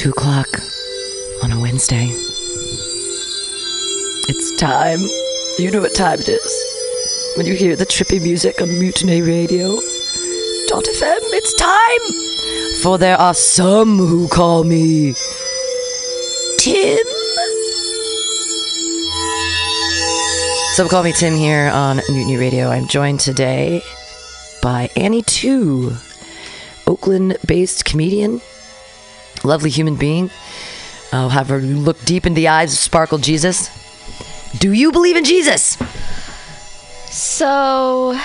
two o'clock on a Wednesday. It's time. You know what time it is. When you hear the trippy music on Mutiny Radio. Dot FM, it's time! For there are some who call me Tim. So call me Tim here on Mutiny Radio. I'm joined today by Annie Two, Oakland-based comedian, lovely human being. I'll have her look deep in the eyes of Sparkle Jesus. Do you believe in Jesus? So,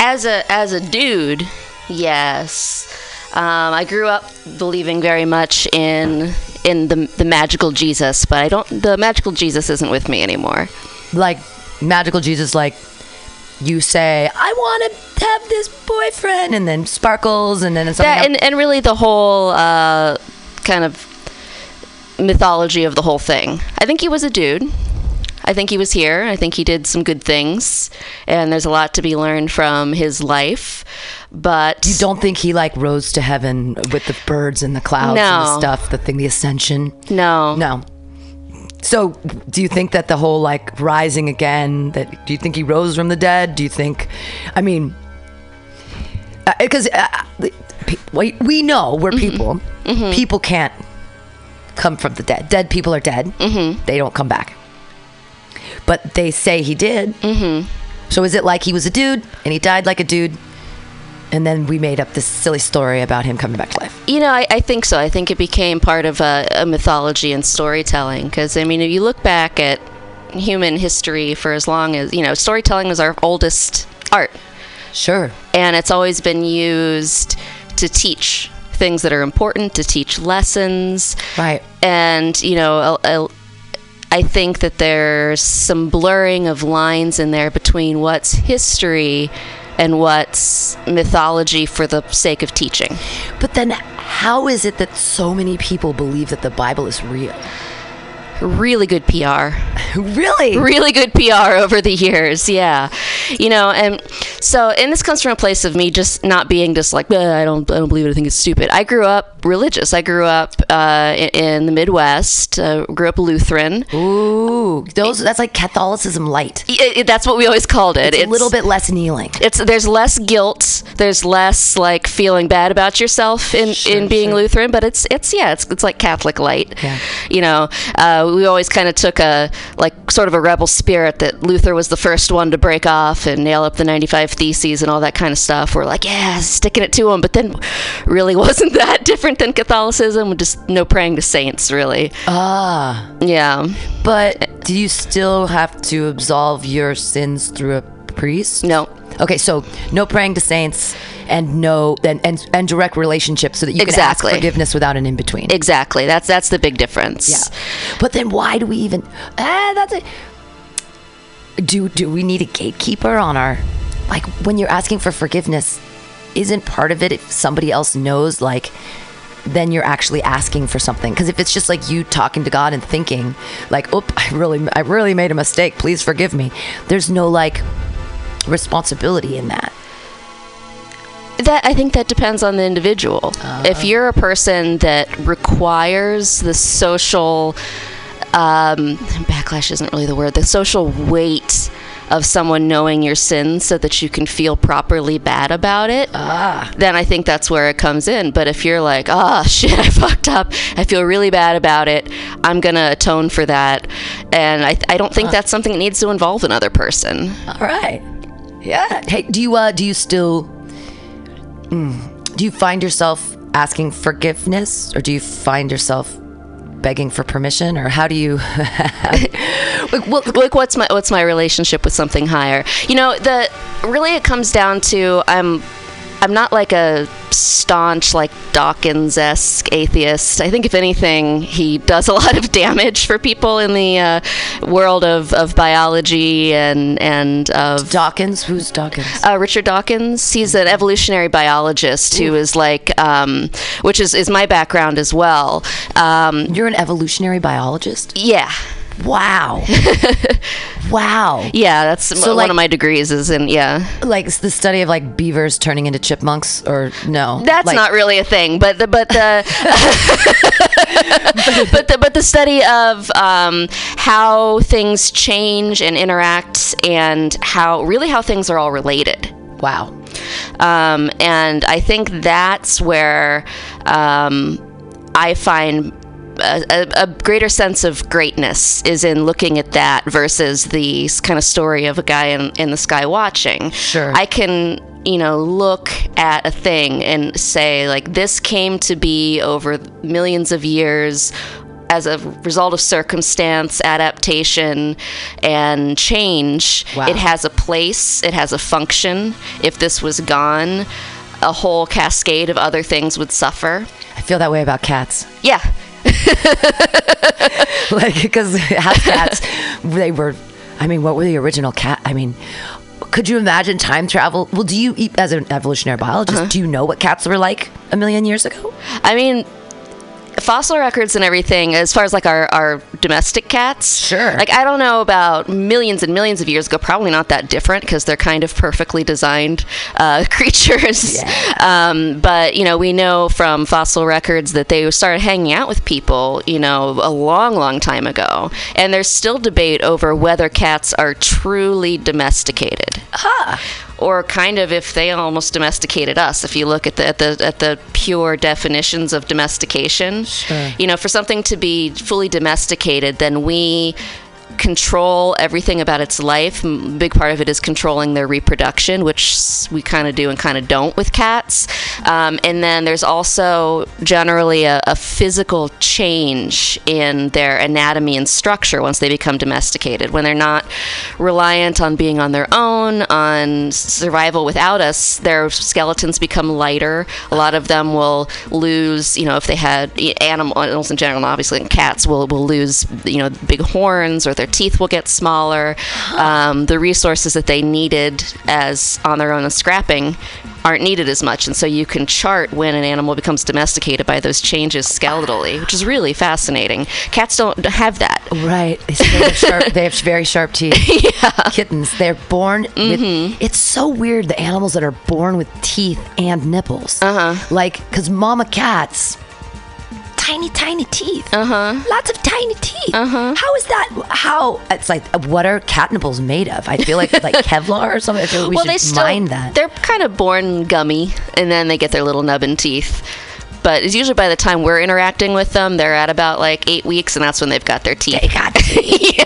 as a as a dude, yes. Um, I grew up believing very much in in the the magical Jesus, but I don't. The magical Jesus isn't with me anymore. Like magical Jesus, like you say, I want to have this boyfriend, and then sparkles, and then it's That, and and really the whole uh, kind of mythology of the whole thing. I think he was a dude. I think he was here. I think he did some good things, and there's a lot to be learned from his life. But you don't think he like rose to heaven with the birds and the clouds and the stuff, the thing, the ascension? no, No. So, do you think that the whole like rising again? That do you think he rose from the dead? Do you think? I mean, because uh, uh, we we know we're people. People can't come from the dead. Dead people are dead. Mm-hmm. They don't come back. But they say he did. Mm-hmm. So is it like he was a dude and he died like a dude, and then we made up this silly story about him coming back to life? You know, I, I think so. I think it became part of a, a mythology and storytelling. Because, I mean, if you look back at human history for as long as, you know, storytelling was our oldest art. Sure. And it's always been used to teach things that are important, to teach lessons. Right. And, you know, a, a, I think that there's some blurring of lines in there between what's history and what's mythology for the sake of teaching. But then, how is it that so many people believe that the Bible is real? Really good PR. Really? really good PR over the years. Yeah, you know, and so and this comes from a place of me just not being just like "Uh, I don't I don't believe it. I think it's stupid. I grew up religious. I grew up uh, in, the Midwest. Uh, grew up Lutheran. Ooh, those that's like Catholicism light. It- it- that's what we always called it. It's, a little bit less kneeling. It's there's less guilt. There's less like feeling bad about yourself in, Sure, in being sure. Lutheran, but it's it's yeah, it's it's like Catholic light. Yeah. You know, uh, we always kind of took a like sort of a rebel spirit that Luther was the first one to break off and nail up the 95 theses and all that kind of stuff. We're like, yeah, sticking it to him, but then really wasn't that different than Catholicism. Just no praying to saints, really. Ah, Yeah. but do you still have to absolve your sins through a priest? No. Okay, so no praying to saints and no and and, and direct relationship so that you Exactly. can ask forgiveness without an in between. Exactly. That's that's the big difference. Yeah. But then why do we even ah that's it. Do do we need a gatekeeper on our like when you're asking for forgiveness, isn't part of it if somebody else knows like then you're actually asking for something because if it's just like you talking to God and thinking like, "Oop, I really I really made a mistake. Please forgive me." There's no like responsibility in that. That I think that depends on the individual. if you're a person that requires the social um, backlash isn't really the word, the social weight of someone knowing your sins so that you can feel properly bad about it, then I think that's where it comes in. But if you're like, oh shit, I fucked up, I feel really bad about it, I'm gonna atone for that, and I, I don't think that's something that needs to involve another person. All right. Yeah. Hey, do you uh do you still mm, do you find yourself asking forgiveness or do you find yourself begging for permission or how do you like, like what's my what's my relationship with something higher? You know the really it comes down to i'm i'm not like a staunch like dawkins-esque atheist i think if anything he does a lot of damage for people in the uh, world of, of biology and and of Dawkins? Who's Dawkins? uh, Richard Dawkins. He's an evolutionary biologist who is like, um, which is, is my background as well. Um, You're an evolutionary biologist? yeah, Wow. wow. Yeah, that's So, one like- of my degrees is in yeah. Like the study of like beavers turning into chipmunks or no? That's Like- not really a thing, but the but the but the but the study of um, how things change and interact, and how really how things are all related. Wow. Um, and I think that's where um, I find a, a, greater sense of greatness is in looking at that versus the kind of story of a guy in, in the sky watching. Sure. I can, you know, look at a thing and say, like, this came to be over millions of years as a result of circumstance, adaptation, and change. Wow. It has a place, it has a function. If this was gone, a whole cascade of other things would suffer. I feel that way about cats. Yeah. like because house cats they were i mean what were the original cat i mean could you imagine time travel well do you as an evolutionary biologist Uh-huh. do you know what cats were like a million years ago I mean, fossil records and everything, as far as like our, our domestic cats. Sure. Like, I don't know about millions and millions of years ago, probably not that different because they're kind of perfectly designed uh, creatures. Um, but, you know, we know from fossil records that they started hanging out with people, you know, a long, long time ago. And there's still debate over whether cats are truly domesticated or kind of if they almost domesticated us if you look at the at the at the pure definitions of domestication Sure. you know for something to be fully domesticated then we control everything about its life. M- big part of it is controlling their reproduction which we kind of do and kind of don't with cats. Um, and then there's also generally a, a physical change in their anatomy and structure once they become domesticated. When they're not reliant on being on their own on survival without us their skeletons become lighter. A lot of them will lose you know if they had animal animals in general and obviously cats will, will lose you know big horns or their teeth will get smaller. Um, the resources that they needed as on their own as scrapping aren't needed as much. And so you can chart when an animal becomes domesticated by those changes skeletally which is really fascinating. Cats don't have that. Right. They, have, sharp, they have very sharp teeth. Kittens. They're born Mm-hmm. with it's so weird the animals that are born with teeth and nipples. Uh-huh. Like because mama cats tiny tiny teeth uh-huh lots of tiny teeth uh-huh how is that how it's like what are cat nipples made of i feel like like kevlar or something i feel like we well, should they still mind that they're kind of born gummy, and then they get their little nubbin teeth. But it's usually by the time we're interacting with them, they're at about like eight weeks, and that's when they've got their teeth. They got teeth.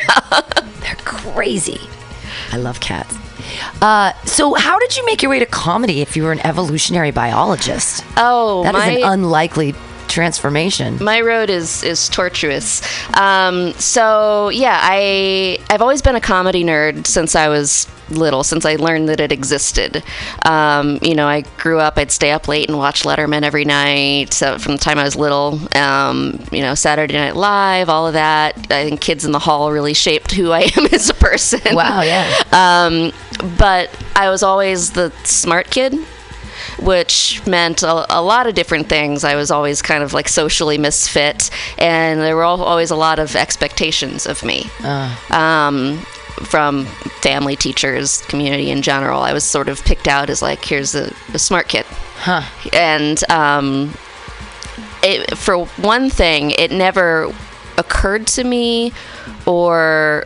They're crazy. I love cats. Uh, so, how did you make your way to comedy if you were an evolutionary biologist? Oh, That is my an unlikely transformation. my road is is tortuous. Um, so yeah, I I've always been a comedy nerd since I was little, since I learned that it existed. Um, you know, I grew up. I'd stay up late and watch Letterman every night so from the time I was little. Um, you know, Saturday Night Live, all of that. I think Kids in the Hall really shaped who I am as a person. Wow, yeah. Um, but I was always the smart kid, which meant a, a lot of different things. I was always kind of like socially misfit, and there were al- always a lot of expectations of me. Um, from family, teachers, community in general, I was sort of picked out as like, here's a, the smart kid. Huh. And um, it, for one thing, it never occurred to me or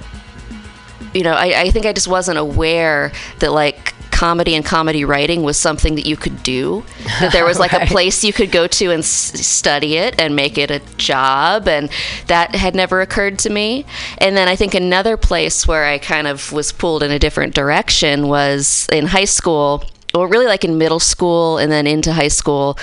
you know, I, I think I just wasn't aware that like comedy and comedy writing was something that you could do. That there was like Right. a place you could go to and s- study it and make it a job, and that had never occurred to me. And then I think another place where I kind of was pulled in a different direction was in high school, or really like in middle school and then into high school.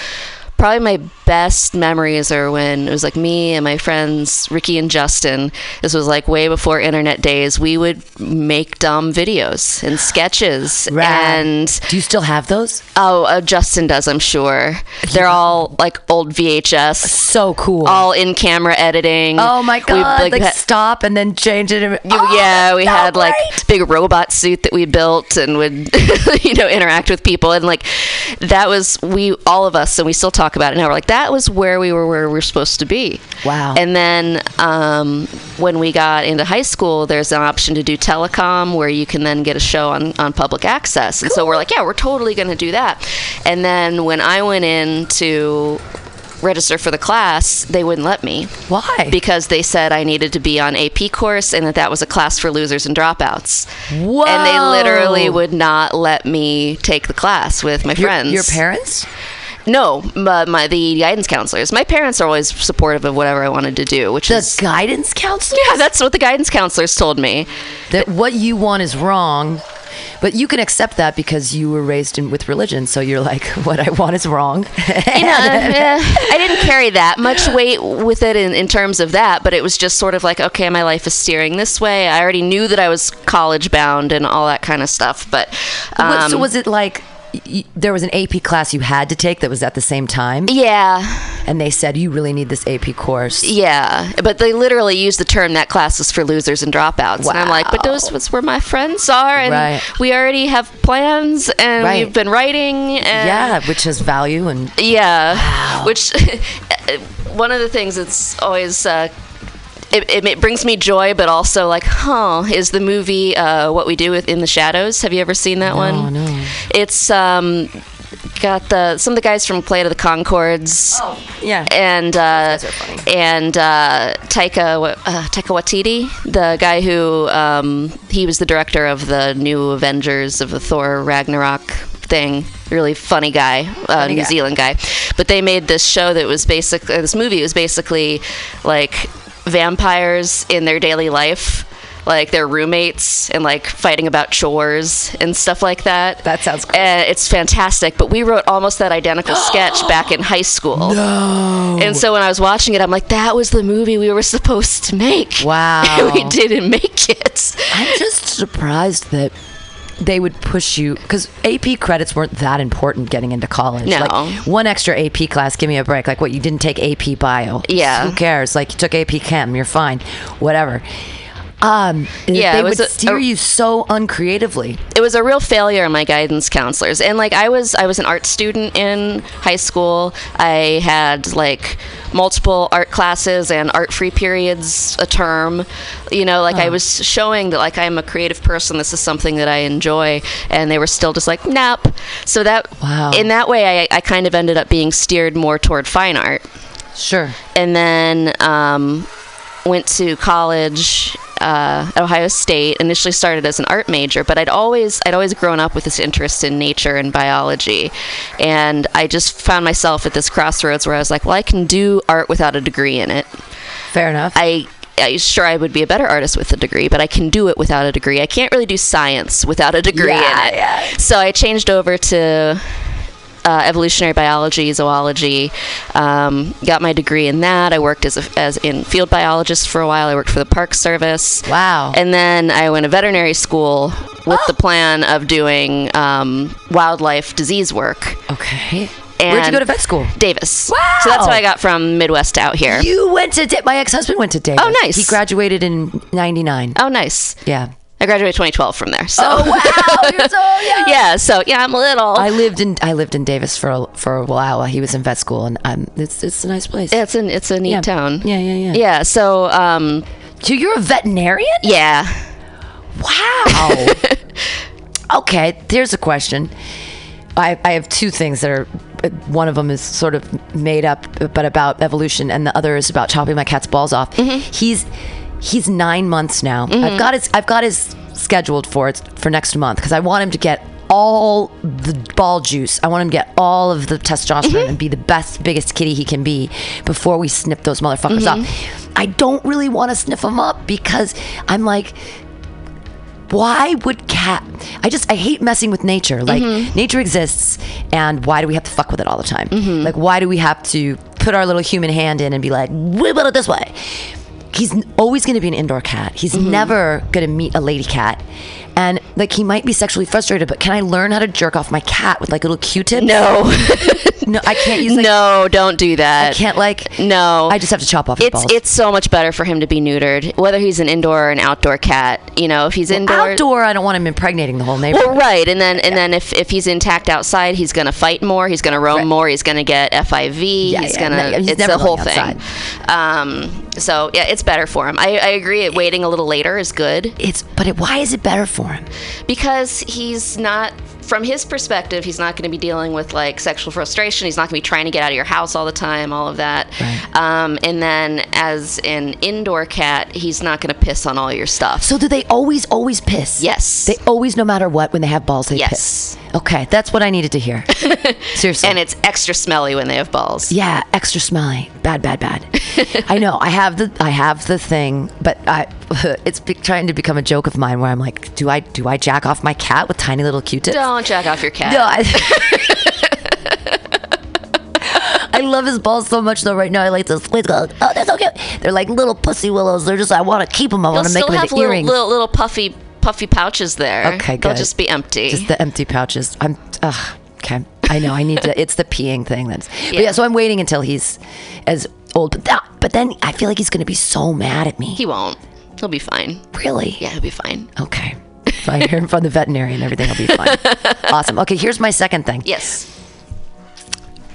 Probably my best memories are when it was like me and my friends Ricky and Justin. This was like way before internet days. We would make dumb videos and sketches, Rad. and Do you still have those? oh, uh, Justin does, I'm sure. They're all like old VHS, So cool. all in camera editing. oh my god! We, god! Like, stop and then change it. and- Oh, yeah, we had like great. big robot suit that we built and would you know interact with people and like that was we all of us and we still talk talk about it now. We're like, that was where we were, where we were supposed to be. Wow. And then um, when we got into high school, there's an option to do telecom where you can then get a show on, on public access. And so we're like, yeah, we're totally going to do that. And then when I went in to register for the class, they wouldn't let me Why? because they said I needed to be on AP course and that that was a class for losers and dropouts. Whoa. And they literally would not let me take the class with my your, friends. your parents? No, my, my the guidance counselors. My parents are always supportive of whatever I wanted to do, which The is guidance counselor? yeah, that's what the guidance counselors told me. that what you want is wrong. But you can accept that because you were raised in, with religion. So you're like, what I want is wrong. You know, I didn't carry that much weight with it in, in terms of that, but it was just sort of like, okay, my life is steering this way. I already knew that I was college bound and all that kind of stuff, but um, so was it like y- there was an AP class you had to take that was at the same time? yeah, And they said, you really need this AP course. yeah, but they literally used the term that class is for losers and dropouts, and I'm like, but those was where my friends are, and Right. we already have plans, and Right. we've been writing, and Yeah, which has value and Yeah, which one of the things that's always uh, it, it, it brings me joy, but also like, huh, is the movie uh, "What We Do with in the Shadows." Have you ever seen that one? no. It's um, got the some of the guys from Flight of the Conchords. yeah. And uh, Those guys are funny. and uh, Taika uh, Taika Waititi, the guy who um, he was the director of the new Avengers of the Thor Ragnarok thing. Really funny guy, uh, New guy. Zealand guy. But they made this show that was basically this movie was basically like vampires in their daily life. Like their roommates and like fighting about chores and stuff like that. That sounds cool. And it's fantastic. But we wrote almost that identical sketch back in high school. No. And so when I was watching it, I'm like, that was the movie we were supposed to make. Wow. We didn't make it. I'm just surprised that they would push you because AP credits weren't that important getting into college. No. Like one extra AP class, give me a break. Like what you didn't take AP bio. Yeah. Who cares? Like you took AP Chem, you're fine. Whatever. Um, Yeah, they would a- steer a- you so uncreatively. It was a real failure on my guidance counselors. And like I was I was an art student in high school. I had like multiple art classes and art free periods a term. You know, like I was showing that like I'm a creative person. This is something that I enjoy and they were still just like, nope. So that Wow. in that way I, I kind of ended up being steered more toward fine art. Sure. and then um, went to college uh, at Ohio State. Initially started as an art major, but I'd always I'd always grown up with this interest in nature and biology, and I just found myself at this crossroads where I was like, well, I can do art without a degree in it. Fair enough. I. I sure I would be a better artist with a degree, but I can do it without a degree. I can't really do science without a degree Yeah, in it. yeah. So I changed over to uh, evolutionary biology, zoology. Um, got my degree in that. I worked as a, as in field biologist for a while. I worked for the Park Service. Wow. And then I went to veterinary school with the plan of doing um, wildlife disease work. okay. And Where'd you go to vet school? Davis. Wow. So that's why I got from Midwest out here. You went to Da- my ex-husband went to Davis. Oh, nice. He graduated in '99. oh, nice. Yeah. I graduated 2012 from there. So. Oh wow, you're so young. yeah. So yeah, I'm a little. I lived in I lived in Davis for a, for a while while he was in vet school, and um, it's it's a nice place. it's an it's a neat Yeah. town. Yeah, yeah, yeah. Yeah. So um, So you're a veterinarian? yeah. Wow. okay, here's a question. I, I have two things that are. One of them is sort of made up, but about evolution, and the other is about chopping my cat's balls off. He's he's nine months now. I've mm-hmm. got his I've got his scheduled for it for next month because I want him to get all the ball juice. I want him to get all of the testosterone mm-hmm. and be the best, biggest kitty he can be before we snip those motherfuckers off. Mm-hmm. I don't really want to sniff them up because I'm like, why would cat i just i hate messing with nature. Like nature exists and why do we have to fuck with it all the time? Like why do we have to put our little human hand in and be like what about it this way he's always going to be an indoor cat. He's mm-hmm. never going to meet a lady cat. And like he might be sexually frustrated but can i learn how to jerk off my cat with like a little q-tips No. no, I can't use. Like, no, don't do that. I can't like. No, I just have to chop off it's balls. it's so much better for him to be neutered, whether he's an indoor or an outdoor cat. You know, if he's indoor, outdoor. I don't want him impregnating the whole neighborhood. Well, right, and then and then if, if he's intact outside, he's going to fight more. He's going to roam Right. more. He's going to get FIV. he's yeah, going no, to. he's It's the whole thing. Um, so yeah, it's better for him. I, I agree. Waiting a little later is good it's but it, why is it better for him? because he's not. From his perspective, he's not going to be dealing with like sexual frustration. He's not going to be trying to get out of your house all the time, all of that. Right. Um, and then, as an indoor cat, he's not going to piss on all your stuff. So do they always always piss? Yes. They always, no matter what, when they have balls, they Yes. piss. Okay, that's what I needed to hear. Seriously. and it's extra smelly when they have balls. Yeah, extra smelly. Bad, bad, bad. I know. I have the I have the thing, but I it's be, trying to become a joke of mine where I'm like, do I do I jack off my cat with tiny little Q-tips? Don't jack off your cat. No, I, I love his balls so much though. Right now, I like this. Oh, they're so cute. They're like little pussy willows. They're just. I want to keep them. I want to make them have into little, earrings. little little puffy puffy pouches there. Okay, They'll good. just be empty. Just the empty pouches. I'm. Ugh, okay. I know. I need to. It's the peeing thing. That's. But Yeah. yeah. So I'm waiting until he's as old. But that. But then I feel like he's going to be so mad at me. he won't. He'll be fine. really? Yeah, he'll be fine. Okay. Fine. I hear him from the veterinarian, and everything will be fine. awesome. Okay. Here's my second thing. Yes.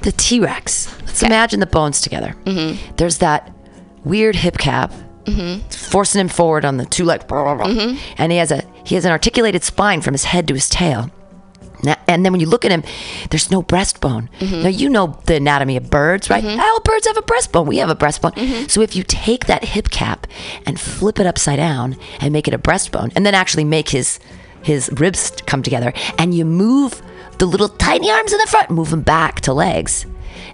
the T Rex. Let's imagine the bones together. Mm-hmm. There's that weird hip cap Mm-hmm. forcing him forward on the two leg, mm-hmm. and he has a he has an articulated spine from his head to his tail. Now, and then when you look at him, there's no breastbone. Mm-hmm. Now you know the anatomy of birds, right? All birds have a breastbone. We have a breastbone. So if you take that hip cap and flip it upside down and make it a breastbone, and then actually make his his ribs come together, and you move the little tiny arms in the front, move them back to legs,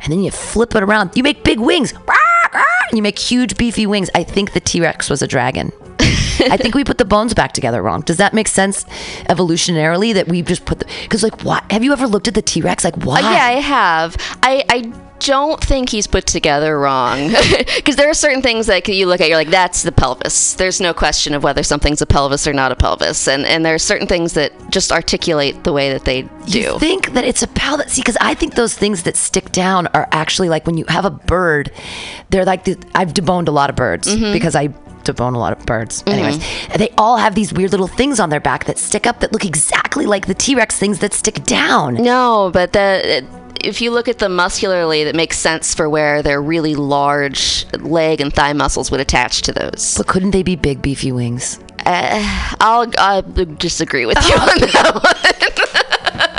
and then you flip it around. You make big wings. And you make huge beefy wings. I think the T Rex was a dragon. I think we put the bones back together wrong. Does that make sense evolutionarily that we just put the because like what have you ever looked at the T Rex like why? Uh, yeah, I have. I I don't think he's put together wrong because there are certain things that you look at you're like that's the pelvis there's no question of whether something's a pelvis or not a pelvis and and there are certain things that just articulate the way that they do You think that it's a pellet? See, because I think those things that stick down are actually like when you have a bird, they're like the, I've deboned a lot of birds Mm-hmm. because I debone a lot of birds. Anyways, and they all have these weird little things on their back that stick up that look exactly like the T Rex things that stick down. No, but the if you look at them muscularly, that makes sense for where their really large leg and thigh muscles would attach to those. But couldn't they be big beefy wings? Uh, I'll, I'll disagree with you oh. on that one.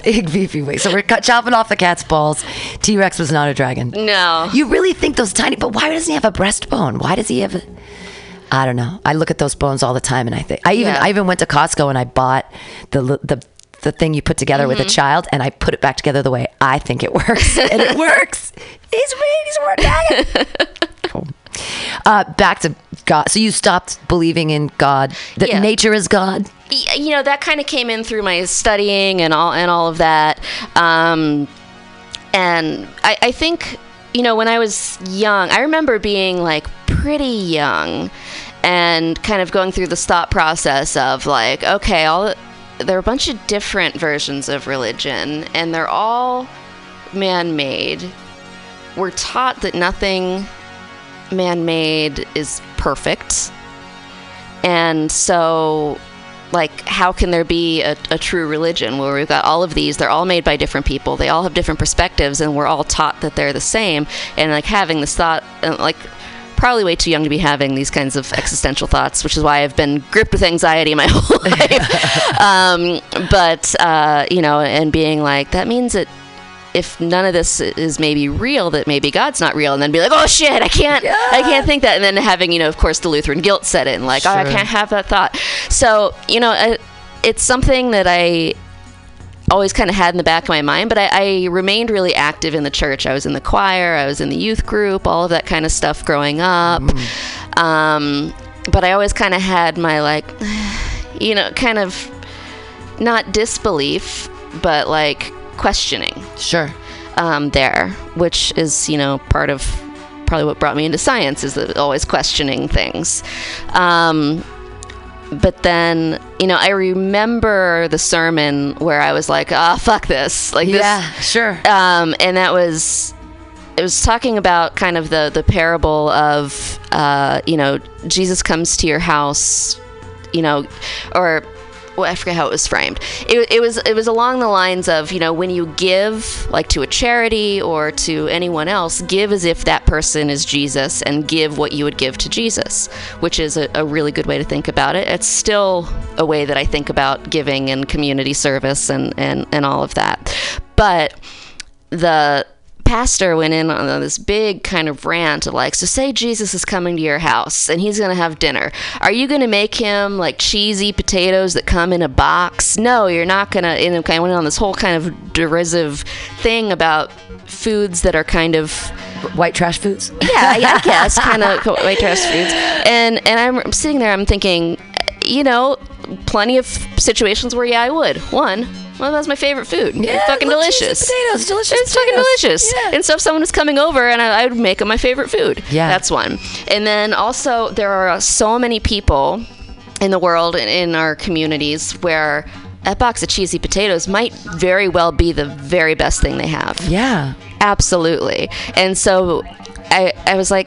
Big beefy wings. So we're cut, chopping off the cat's balls. T Rex was not a dragon. No. You really think those tiny? But why doesn't he have a breastbone? Why does he have? A, I don't know. I look at those bones all the time, and I think I even Yeah. I even went to Costco and I bought the the the thing you put together with a child, and I put it back together the way I think it works, and it works. He's really he's a cool. Uh, back to God. So you stopped believing in God. That Yeah. nature is God. you know that kind of came in through my studying and all and all of that um, and I, I think you know when i was young i remember being like pretty young and kind of going through this thought process of like okay all there are a bunch of different versions of religion and they're all man-made we're taught that nothing man-made is perfect and so, like, how can there be a, a true religion where we've got all of these? They're all made by different people. They all have different perspectives, and we're all taught that they're the same. And, like, having this thought, uh, like, probably way too young to be having these kinds of existential thoughts, which is why I've been gripped with anxiety my whole life. um, but, uh, you know, and being like, that means that if none of this is maybe real, that maybe God's not real, and then be like, oh shit, I can't, I can't think that, and then having, you know, of course, the Lutheran guilt set in, like, oh, I can't have that thought. So, you know, I, it's something that I always kind of had in the back of my mind, but I, I remained really active in the church. I was in the choir, I was in the youth group, all of that kind of stuff growing up. Um, but I always kind of had my like, you know, kind of not disbelief, but like questioning Sure. um, there, which is you know part of probably what brought me into science is always questioning things. Um, but then you know I remember the sermon where I was like, ah, fuck this, like Yeah, this, sure. um, and that was it was talking about kind of the the parable of uh, you know Jesus comes to your house, you know, or well, I forget how it was framed. It, it was it was along the lines of you know when you give like to a charity or to anyone else, give as if that person is Jesus and give what you would give to Jesus, which is a, a really good way to think about it. It's still a way that I think about giving and community service and and and all of that, but the pastor went in on this big kind of rant of like, so say Jesus is coming to your house and he's going to have dinner. Are you going to make him like cheesy potatoes that come in a box? No, you're not going to. And I went on this whole kind of derisive thing about foods that are kind of White trash foods. yeah, I, I guess kind of white trash foods. And and I'm sitting there, I'm thinking, you know, plenty of situations where yeah, I would. One, well, that's my favorite food. They're fucking delicious. potatoes, delicious It's fucking delicious. Yeah. And so if someone was coming over, and I, I would make them my favorite food. Yeah. that's one. And then also there are so many people in the world and in our communities where. A box of cheesy potatoes might very well be the very best thing they have. Yeah. Absolutely. And so I, I was like,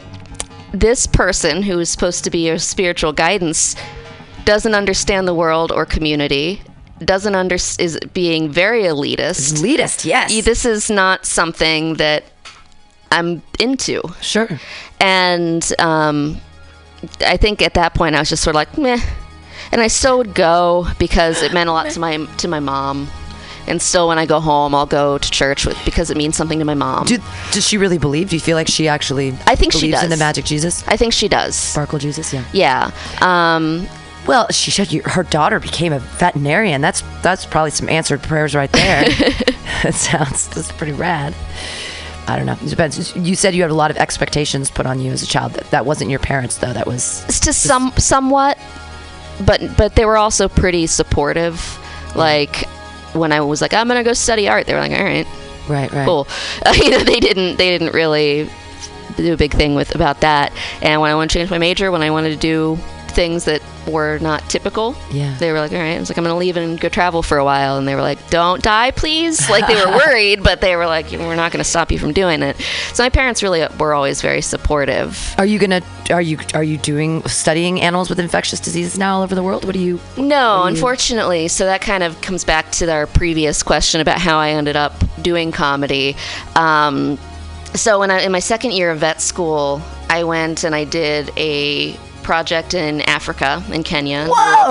this person who is supposed to be your spiritual guidance doesn't understand the world or community, doesn't under is being very elitist. Elitist, yes. This is not something that I'm into. Sure. And um, I think at that point I was just sort of like, meh. And I still would go because it meant a lot to my to my mom. And still, when I go home, I'll go to church with because it means something to my mom. Do, does she really believe? Do you feel like she actually I think she believes in the magic Jesus? I think she does. Sparkle Jesus, yeah. Yeah. Um, Well, she said you, her daughter became a veterinarian. That's that's probably some answered prayers right there. that sounds that's pretty rad. I don't know. It depends. You said you had a lot of expectations put on you as a child. That, that wasn't your parents, though. That was it's to some somewhat, but but they were also pretty supportive. Like when I was like, I'm gonna go study art, they were like, all right, right, right. cool. Uh, you know, they didn't they didn't really do a big thing with about that. And when I wanted to change my major, when I wanted to do things that were not typical, Yeah. they were like, all right. I was like, I'm gonna leave and go travel for a while, and they were like, don't die, please. Like they were worried, but they were like, we're not gonna stop you from doing it. So my parents really were always very supportive. Are you gonna? Are you are you doing studying animals with infectious diseases now all over the world? What do you? No, unfortunately. So that kind of comes back to our previous question about how I ended up doing comedy. Um, so when I in my second year of vet school, I went and I did a project in Africa, in Kenya!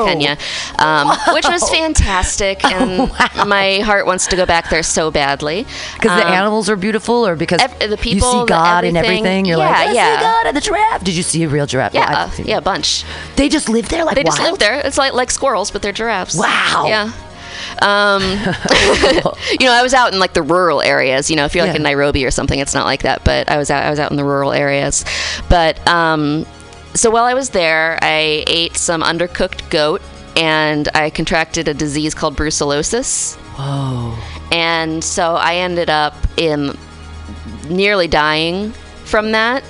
Kenya, um, which was fantastic, and my heart wants to go back there so badly. Because the Um, animals are beautiful, or because ev- the people, you see God in everything. everything? You're Yeah, like, yeah. see God in the giraffe. Did you see a real giraffe? Yeah, I've yeah, a bunch. They just live there like They just live there. It's like like squirrels, but they're giraffes. Wow. Yeah. Um, you know, I was out in like the rural areas. You know, if you're like Yeah. in Nairobi or something, it's not like that. But I was out. I was out in the rural areas. But um, so while I was there, I ate some undercooked goat, and I contracted a disease called brucellosis. Whoa. And so I ended up in nearly dying from that.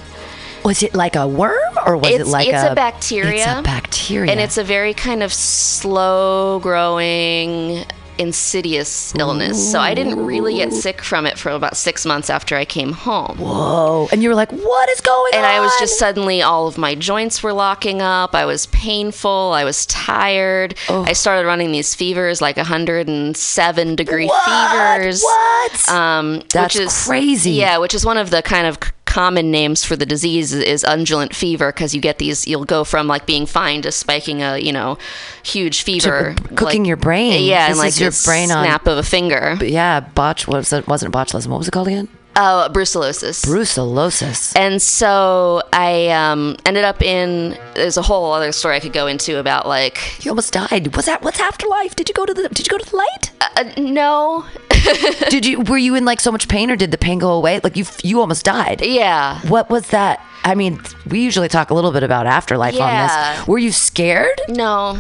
Was it like a worm, or was it It's- like it's a a bacteria. It's a bacteria, and it's a very kind of slow growing insidious illness so i didn't really get sick from it for about six months after i came home whoa. And you were like, what is going and on? And I was just suddenly all of my joints were locking up i was painful i was tired Oh. i started running these fevers like 107 degree What? fevers What? um, That's which is crazy. Yeah, which is one of the kind of common names for the disease is, undulant fever because you get these. You'll go from like being fine to spiking a you know huge fever, cooking like- your brain. Yeah, This and like your brain on- snap of a finger. Yeah, botch. What was it? Wasn't botulism? What was it called again? Oh, brucellosis. Brucellosis. and so I um, ended up in. There's a whole other story I could go into about like You almost died. Was that what's afterlife? Did you go to the? Did you go to the light? uh, no, did you? Were you in like so much pain, or did the pain go away? Like you, you almost died. yeah. What was that? I mean, we usually talk a little bit about afterlife on Yeah. this. Were you scared? No.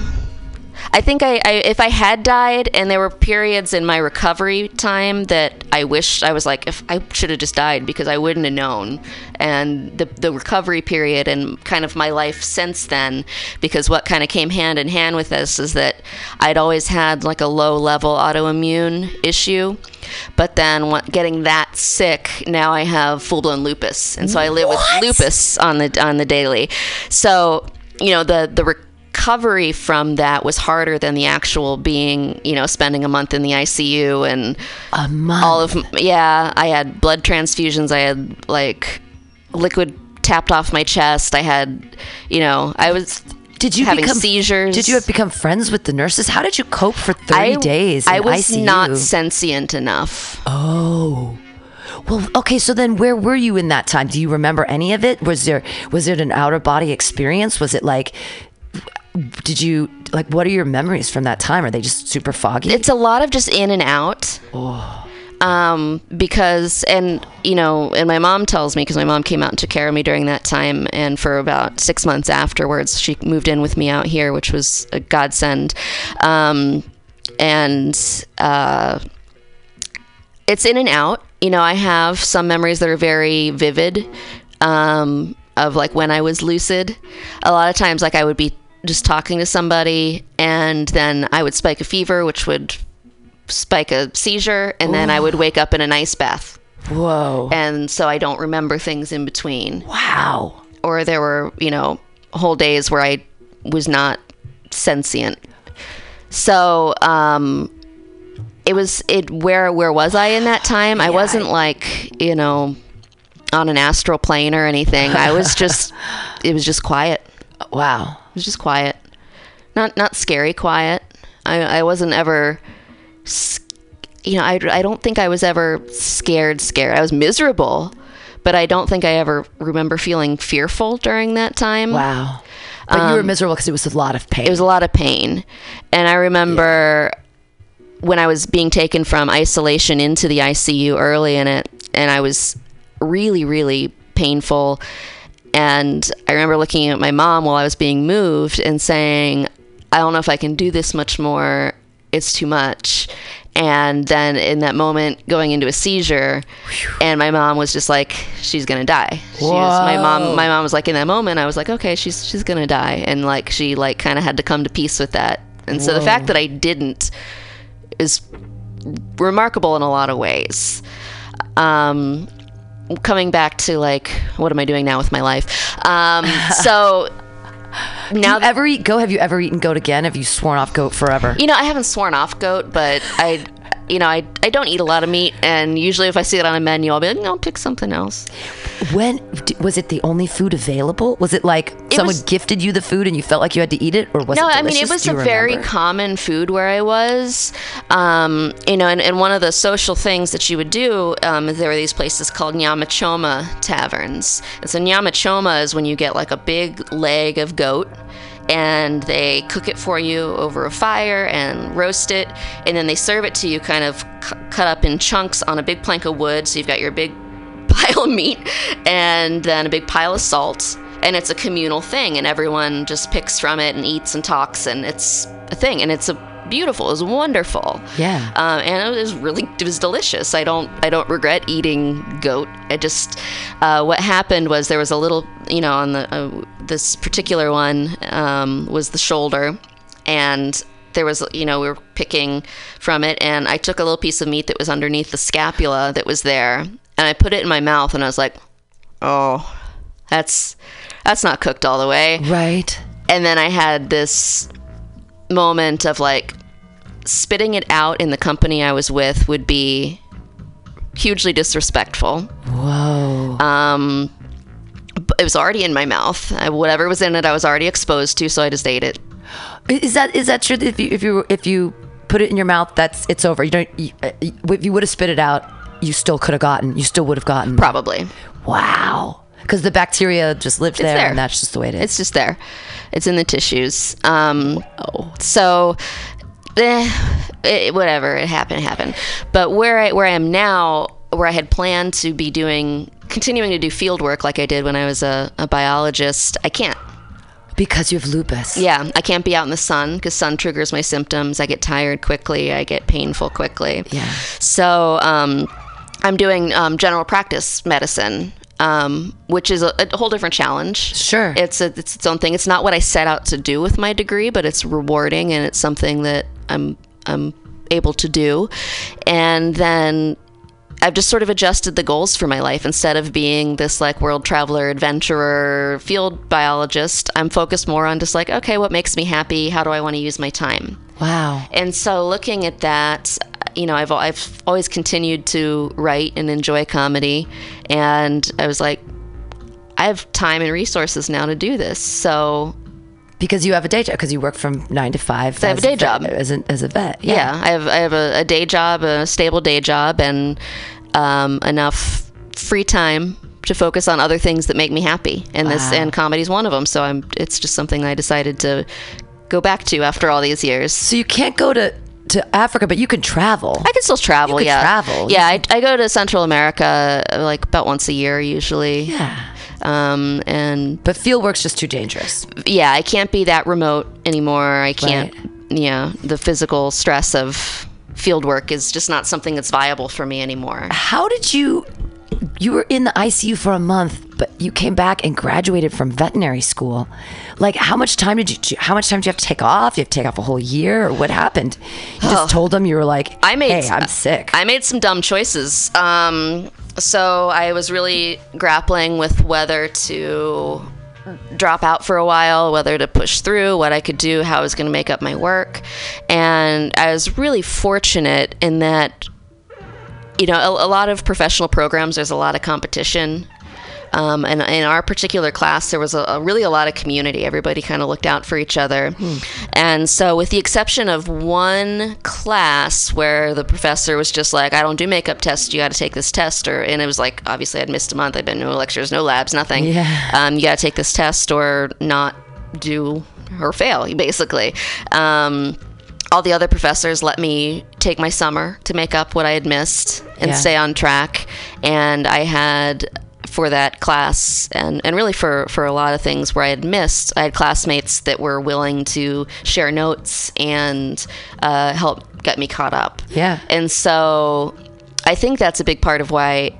I think I, I, if I had died, and there were periods in my recovery time that I wished I was like, if I should have just died because I wouldn't have known. And the the recovery period and kind of my life since then, because what kind of came hand in hand with this is that I'd always had like a low level autoimmune issue, but then what, getting that sick, now I have full blown lupus, and so I live with lupus on the on the daily. So you know the the recovery from that was harder than the actual being you know spending a month in the ICU and A month. all of yeah I had blood transfusions I had like liquid tapped off my chest I had you know I was did you having become seizures. Did you have become friends with the nurses? How did you cope for thirty I, days? I was ICU? not sentient enough Oh. Well, okay, so then where were you in that time? Do you remember any of it? Was there was it an outer body experience? Was it like did you like what are your memories from that time? Are they just super foggy? it's a lot of just in and out. Um, because and you know, and my mom tells me because my mom came out and took care of me during that time, and for about six months afterwards, she moved in with me out here, which was a godsend. Um, and uh, it's in and out. You know, I have some memories that are very vivid um, of like when I was lucid. A lot of times, like I would be just talking to somebody, and then I would spike a fever, which would spike a seizure, and then I would wake up in an ice bath. Whoa. And so I don't remember things in between. Wow. Or there were, you know, whole days where I was not sentient. So, um, it was it where where was I in that time? I wasn't like, you know, on an astral plane or anything. I was just it was just quiet. Wow. It was just quiet. Not not scary quiet. I I wasn't ever you know, I I don't think I was ever scared scared. I was miserable, but I don't think I ever remember feeling fearful during that time. Wow. But you were miserable because it was a lot of pain. Um, It was a lot of pain. And I remember when I was being taken from isolation into the ICU early in it, and I was really, really painful. And I remember looking at my mom while I was being moved and saying, I don't know if I can do this much more. It's too much. And then in that moment, going into a seizure, and my mom was just like, "She's gonna die." She was, my mom, my mom was like, in that moment, I was like, "Okay, she's she's gonna die," and like she like kind of had to come to peace with that. And so the fact that I didn't is remarkable in a lot of ways. Um, coming back to like, what am I doing now with my life? Um, so now you ever eat goat? Have you ever eaten goat again? Have you sworn off goat forever? You know, I haven't sworn off goat, but I, you know, I, I don't eat a lot of meat, and usually if I see it on a menu, I'll be like, no, pick something else. When was it the only food available? Was it like someone was- gifted you the food and you felt like you had to eat it, or was no, it? I mean it was a you very common food where I was. Um, you know, and, and one of the social things that you would do, um, there were these places called nyamachoma taverns. And so nyamachoma is when you get like a big leg of goat. And they cook it for you over a fire and roast it, and then they serve it to you kind of cu- cut up in chunks on a big plank of wood. So you've got your big pile of meat and then a big pile of salt and it's a communal thing and everyone just picks from it and eats and talks and it's a thing and it's a beautiful it was wonderful. Yeah. um, and it was really it was delicious. I don't i don't regret eating goat. I just uh, what happened was there was a little you know on the uh, this particular one um, was the shoulder and there was you know we were picking from it and i took a little piece of meat that was underneath the scapula that was there and i put it in my mouth and i was like oh that's that's not cooked all the way Right. and then I had this moment of like spitting it out in the company I was with would be hugely disrespectful. Whoa. Um, it was already in my mouth. I, whatever was in it, I was already exposed to, so I just ate it. Is that is that true? If you if you if you put it in your mouth, that's it's over. You don't. You, uh, if you would have spit it out, you still could have gotten. You still would have gotten. Probably. Wow. Because the bacteria just lived there, there. and that's just the way it is. It's just there. It's in the tissues. Um, so, eh, it, whatever. It happened. It happened. But where I where I am now, where I had planned to be doing, continuing to do field work like I did when I was a, a biologist, I can't. Because you have lupus. Yeah, I can't be out in the sun because sun triggers my symptoms. I get tired quickly. I get painful quickly. Yeah. So um, I'm doing um, general practice medicine, um, which is a, a whole different challenge. Sure. It's a, it's its own thing. It's not what I set out to do with my degree, but it's rewarding and it's something that I'm I'm able to do. And then I've just sort of adjusted the goals for my life. Instead of being this like world traveler, adventurer, field biologist, I'm focused more on just like, okay, what makes me happy? How do I want to use my time? Wow. And so looking at that, you know, I've I've always continued to write and enjoy comedy, and I was like, I have time and resources now to do this. So Because you have a day job, because you work from nine to five. I have a day vet- job. as a, as a vet. yeah, I have I have a, a day job, a stable day job, and um, enough free time to focus on other things that make me happy. And this Wow. and comedy's one of them. So I'm it's just something I decided to go back to after all these years. So you can't go to to Africa, but you can travel. I can still travel. yeah, travel. Yeah, I, I go to Central America uh, like about once a year usually. yeah. Um, and But field work's just too dangerous. yeah, I can't be that remote anymore. I can't. Yeah, the physical stress of field work is just not something that's viable for me anymore. How did you? You were in the ICU for a month, but you came back and graduated from veterinary school. Like, how much time did you? How much time did you have to take off? You have to take off a whole year, or what happened? You just told them you were like, I made. "Hey, I'm sick." I made some dumb choices. Um, so I was really grappling with whether to drop out for a while, whether to push through, what I could do, how I was going to make up my work, and I was really fortunate in that. You know, a, a lot of professional programs. There's a lot of competition. Um, and in our particular class, there was a, a really a lot of community. Everybody kind of looked out for each other. And so, with the exception of one class where the professor was just like, I don't do makeup tests, you got to take this test. Or, and it was like, obviously, I'd missed a month, I'd been no lectures, no labs, nothing. Yeah. Um, you got to take this test or not do or fail, basically. Um, all the other professors let me take my summer to make up what I had missed and Yeah. stay on track. And I had for that class and, and really for, for a lot of things where I had missed, I had classmates that were willing to share notes and uh, help get me caught up. Yeah. And so I think that's a big part of why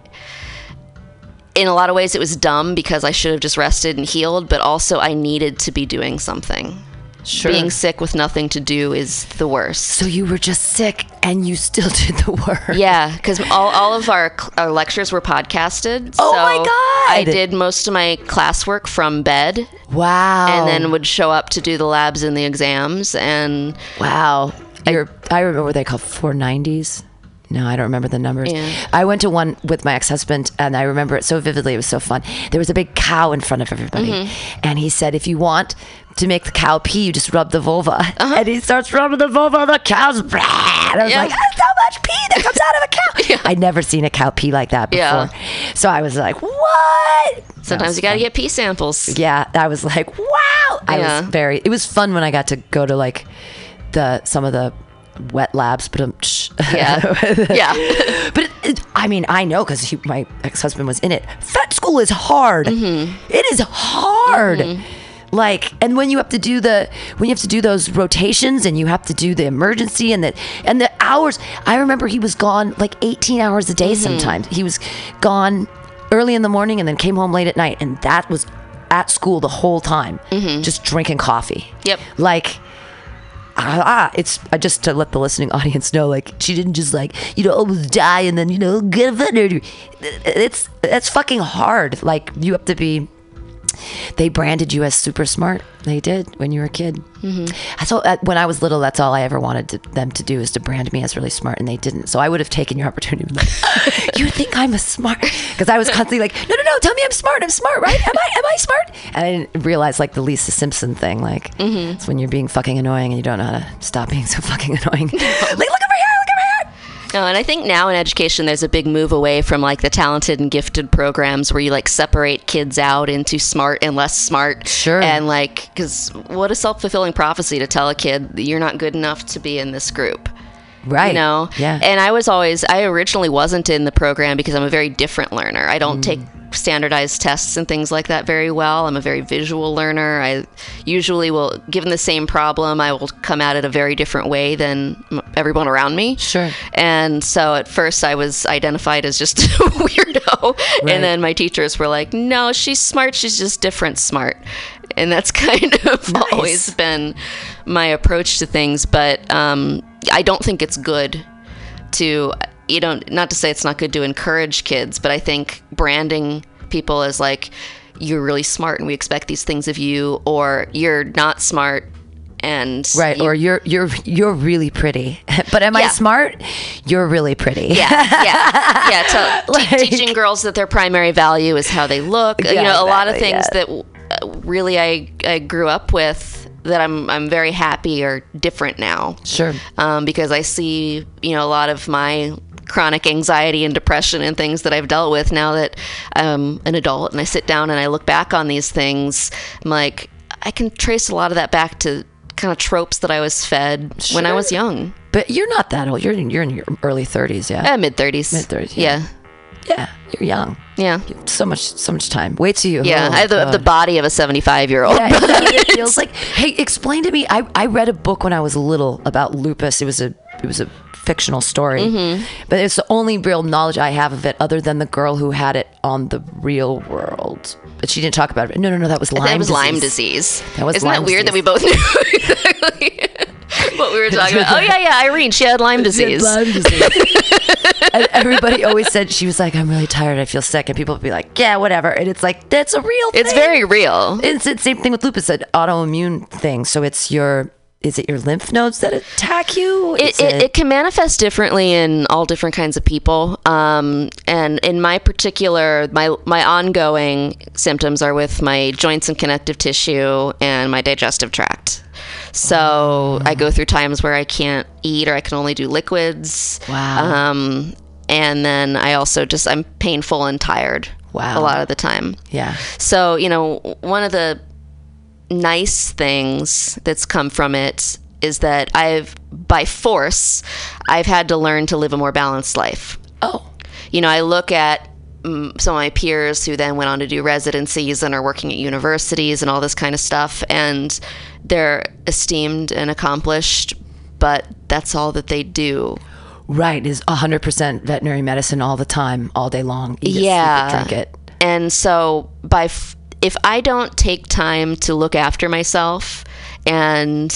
in a lot of ways it was dumb because I should have just rested and healed, but also I needed to be doing something. Sure. Being sick with nothing to do is the worst. so you were just sick, and you still did the work. Yeah, because all, all of our, our lectures were podcasted. Oh so my God! I did most of my classwork from bed Wow. and then would show up to do the labs and the exams. And Wow. You're, I remember what they call 490s. No, I don't remember the numbers. Yeah. I went to one with my ex husband and I remember it so vividly. It was so fun. There was a big cow in front of everybody. Mm-hmm. And he said, if you want to make the cow pee, you just rub the vulva. Uh-huh. And he starts rubbing the vulva, the cow's blah. And I was Yeah. like, that's so much pee that comes out of a cow. I'd never seen a cow pee like that before. Yeah. So I was like, what? Sometimes you got to get pee samples. Yeah, I was like, wow. I Yeah. was very. It was fun when I got to go to like the some of the wet labs, but um. Yeah. yeah. but it, it, I mean, I know because my ex husband was in it. Vet school is hard. Mm-hmm. It is hard. Like, and when you have to do the when you have to do those rotations and you have to do the emergency and the and the hours. I remember he was gone like 18 hours a day. Mm-hmm. Sometimes he was gone early in the morning and then came home late at night, and that was at school the whole time, just drinking coffee. Mm-hmm. Yep. Like ah, it's just to let the listening audience know, like she didn't just like you know almost die and then you know get a veterinary. It's that's fucking hard. Like you have to be. They branded you as super smart. They did when you were a kid. Mm-hmm. Uh, When I was little, that's all I ever wanted to, them to do is to brand me as really smart, and they didn't. So I would have taken your opportunity. Like, you think I'm a smart? Because I was constantly like, no, no, no, tell me I'm smart. I'm smart, right? Am I? Am I smart? And I didn't realize like the Lisa Simpson thing. Like it's when you're being fucking annoying and you don't know how to stop being so fucking annoying. like look over No, and I think now in education, there's a big move away from like the talented and gifted programs where you like separate kids out into smart and less smart. Sure. And like, because what a self fulfilling prophecy to tell a kid that you're not good enough to be in this group. Right. You know? Yeah. And I was always, I originally wasn't in the program because I'm a very different learner. I don't mm. take standardized tests and things like that very well. I'm a very visual learner. I usually will, given the same problem, I will come at it a very different way than everyone around me. Sure. And so at first I was identified as just a weirdo. Right. And then my teachers were like, no, she's smart. She's just different smart. And that's kind of Nice. always been my approach to things. But um, I don't think it's good to, you don't not to say it's not good to encourage kids, but I think branding people as like, you're really smart and we expect these things of you, or you're not smart and Right, you- or you're you're you're really pretty, but am I smart? You're really pretty. yeah, yeah, yeah. Te- Like- teaching girls that their primary value is how they look. you Yeah, know, a lot of things yeah. that uh, really I I grew up with that I'm I'm very happy are different now. Sure. Um, because I see you know a lot of my chronic anxiety and depression and things that I've dealt with now that I'm an adult and I sit down and I look back on these things. I'm like I can trace a lot of that back to kind of tropes that I was fed when I was young. But you're not that old. You're in, you're in your early 30s, yeah. Uh, mid thirties. Mid-thirties, Yeah. yeah. yeah, you're young. Yeah. So much so much time. Wait till you. Yeah, oh I have the, the body of a 75 year old. Yeah, it feels like. Hey, explain to me. I, I read a book when I was little about lupus. It was a it was a fictional story, Mm-hmm. but it's the only real knowledge I have of it, other than the girl who had it on the real world. But she didn't talk about it. No, no, no. That was Lyme. that was disease. Lyme disease. That was Isn't Lyme that weird that we both knew exactly what we were talking about? Oh, yeah, yeah, Irene, she had Lyme She had disease. Lyme disease. and everybody always said she was like, "I'm really tired. I feel sick," and people would be like, "Yeah, whatever." And it's like that's a real. It's thing. very real. It's the same thing with lupus, an autoimmune thing. So it's your, is it your lymph nodes that attack you? It, it, it can manifest differently in all different kinds of people. Um, and in my particular, my, my ongoing symptoms are with my joints and connective tissue and my digestive tract. So I go through times where I can't eat or I can only do liquids. Wow. Um, and then I also just, I'm painful and tired Wow. a lot of the time. yeah. So, you know, one of the nice things that's come from it is that I've, by force, I've had to learn to live a more balanced life. Oh, You know, I look at mm, some of my peers who then went on to do residencies and are working at universities and all this kind of stuff, and they're esteemed and accomplished, but that's all that they do. right. Is 100% veterinary medicine all the time, all day long. Eat it, sleep it, Yeah. drink it. And so by f- if I don't take time to look after myself and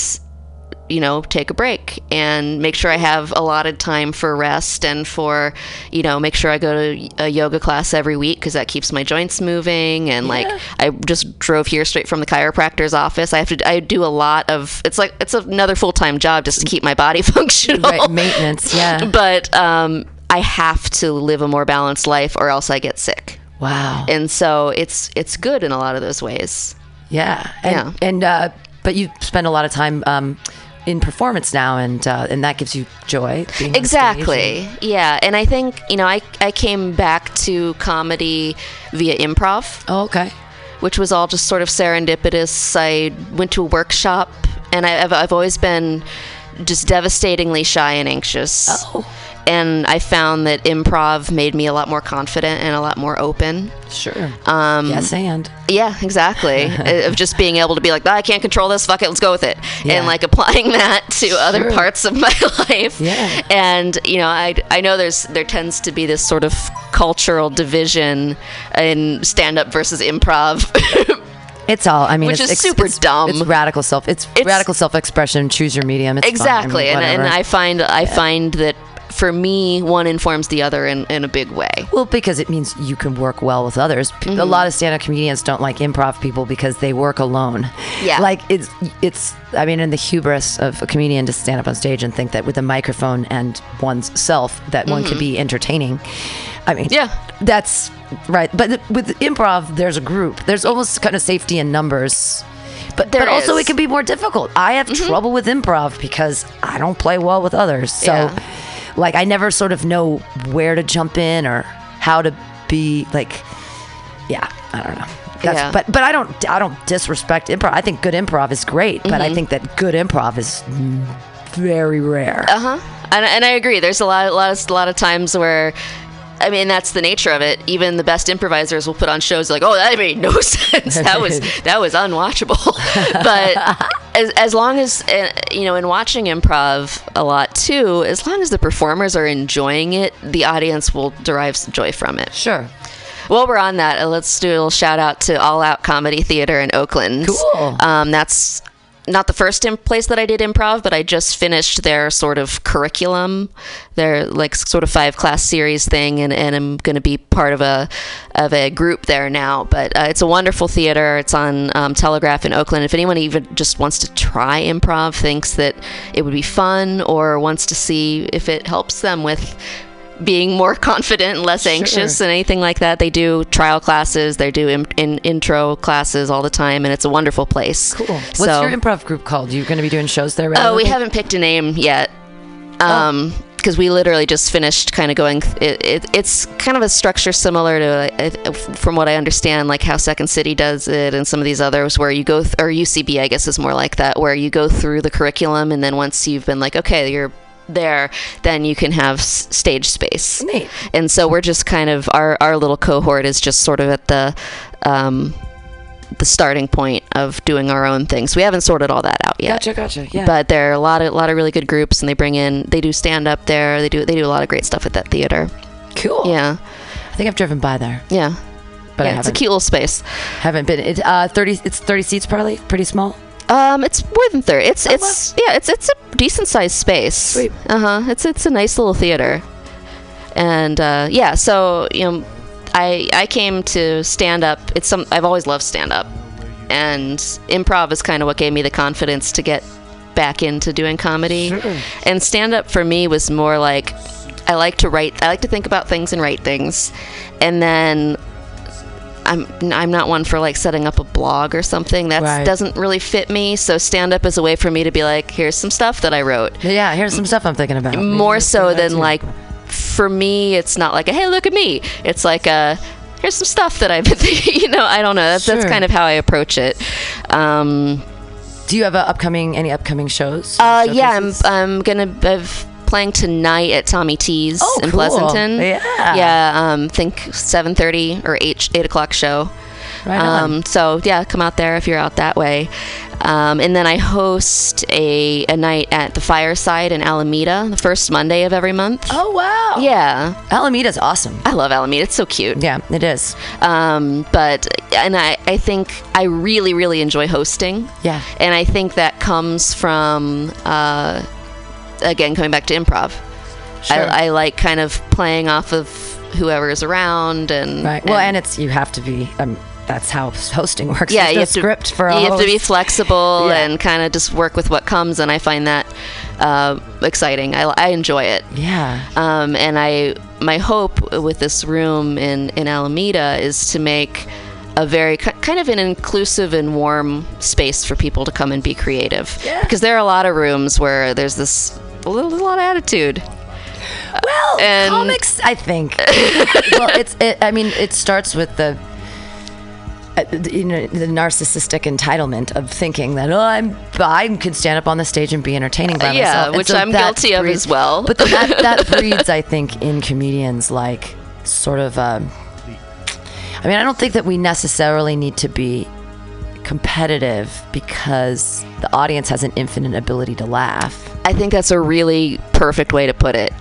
you know, take a break and make sure I have allotted time for rest and for, you know, make sure I go to a yoga class every week because that keeps my joints moving. And like, I just drove here straight from the chiropractor's office. I have to, I do a lot of, it's like, it's another full time job just to keep my body functional. Right. Maintenance. Yeah. But um, I have to live a more balanced life or else I get sick Wow. and so it's it's good in a lot of those ways. Yeah. And, Yeah. And, uh, but you spend a lot of time, um, in performance now, and uh, and that gives you joy. being on stage Exactly. Yeah, and I think you know I I came back to comedy via improv, oh, okay. which was all just sort of serendipitous. I went to a workshop, and I, I've I've always been just devastatingly shy and anxious. Oh. And I found that improv made me a lot more confident and a lot more open. Sure. Um, yes, and Yeah, exactly. of just being able to be like, "Ah, I can't control this. Fuck it, let's go with it, Yeah. and like applying that to other parts of my life. Yeah. And you know, I I know there's there tends to be this sort of cultural division in stand up versus improv. it's all. I mean, Which it's, is super it's- dumb. It's radical self. It's, It's- radical self-expression. Choose your medium. It's fine. I mean, exactly, and and. I find I find that for me, one informs the other in, in a big way. Well, because it means you can work well with others. A lot of stand-up comedians don't like improv people because they work alone. Yeah. Like it's it's I mean in the hubris of a comedian to stand up on stage and think that with a microphone and one's self that one could be entertaining. I mean, Yeah. That's right. But with improv there's a group. There's almost kind of safety in numbers. But, There but also is. Mm-hmm. it can be more difficult. I have trouble with improv because I don't play well with others. So Yeah. Like I never sort of know where to jump in or how to be like yeah, I don't know. That's, Yeah. But but I don't I don't disrespect improv. I think good improv is great, but Mm-hmm. I think that good improv is very rare. Uh huh. And, and I agree. There's a lot, a lot, of, a lot of times where I mean, that's the nature of it. Even the best improvisers will put on shows like, "Oh, that made no sense. That was that was unwatchable." but as, as long as uh, you know, in watching improv a lot too, as long as the performers are enjoying it, the audience will derive some joy from it. Sure. While we're on that, let's do a little shout out to All Out Comedy Theater in Oakland. Cool. Um, that's not the first place that I did improv, but I just finished their sort of curriculum, their like sort of five class series thing, and, and I'm going to be part of a of a group there now. But uh, it's a wonderful theater. It's on um, Telegraph in Oakland. If anyone even just wants to try improv, thinks that it would be fun, or wants to see if it helps them with being more confident and less anxious and anything like that. They do trial classes, they do in, in, intro classes all the time, and it's a wonderful place. Cool. What's So- your improv group called? You're going to be doing shows there? Right? Oh, we haven't picked a name yet. Oh. Um, because we literally just finished kind of going. It, it, it's kind of a structure similar to, from what I understand, like how Second City does it, and some of these others, where you go th- or UCB, I guess, is more like that, where you go through the curriculum, and then once you've been like, okay, you're there, then you can have s- stage space. Neat. And so we're just kind of our our little cohort is just sort of at the. Um, the starting point of doing our own things. We haven't sorted all that out yet Gotcha, gotcha. Yeah. but there are a lot of a lot of really good groups and they bring in they do stand up there they do they do a lot of great stuff at that theater cool. yeah I think I've driven by there, yeah but I yeah, it's a cute little space haven't been. It, uh, thirty. It's thirty seats, probably. Pretty small. Um it's more than 30 it's it's yeah it's it's a decent sized space. Sweet. uh-huh it's it's a nice little theater. And uh yeah so you know i i came to stand up. It's some i've always loved stand up. And improv is kind of what gave me the confidence to get back into doing comedy. Sure. and stand up for me was more like I like to write I like to think about things and write things. And then I'm I'm not one for like setting up a blog or something that Right. doesn't really fit me so stand up is a way for me to be like here's some stuff that I wrote yeah, here's some stuff I'm thinking about. more so let's do that than too. like for me it's not like a hey look at me it's like a here's some stuff that I've been thinking you know I don't know that's, that's kind of how I approach it um Do you have a upcoming any upcoming shows? Uh, yeah, I'm, I'm gonna be playing tonight at Tommy T's Oh, in cool. Pleasanton. Yeah. yeah. Um, think 7:30 or 8 8 o'clock show. Right. Um, so yeah, come out there if you're out that way. Um, and then I host a, a night at the Fireside in Alameda, the first Monday of every month. oh wow. Yeah, Alameda's awesome. I love Alameda. It's so cute. Yeah, it is. Um, but and I, I think I really really enjoy hosting. Yeah. and I think that comes from uh, again coming back to improv. Sure. I, I like kind of playing off of whoever is around and Right. Well, and it's you have to be. Um, that's how hosting works. yeah, There's you no have to script for a you have to be flexible Yeah. and kind of just work with what comes, and I find that uh, exciting. I, I enjoy it. Yeah. Um, and I my hope with this room in in Alameda is to make a very kind of an inclusive and warm space for people to come and be creative. Yeah. Because there are a lot of rooms where there's this a little, a lot of attitude. Well, and- comics, I think. well, it's. It, I mean, it starts with the. Uh, you know the narcissistic entitlement of thinking that oh I'm I can stand up on the stage and be entertaining by Uh, yeah, myself, And which so I'm guilty of as well. But that that breeds, I think, in comedians like sort of. Um, I mean, I don't think that we necessarily need to be competitive because the audience has an infinite ability to laugh. I think that's a really perfect way to put it.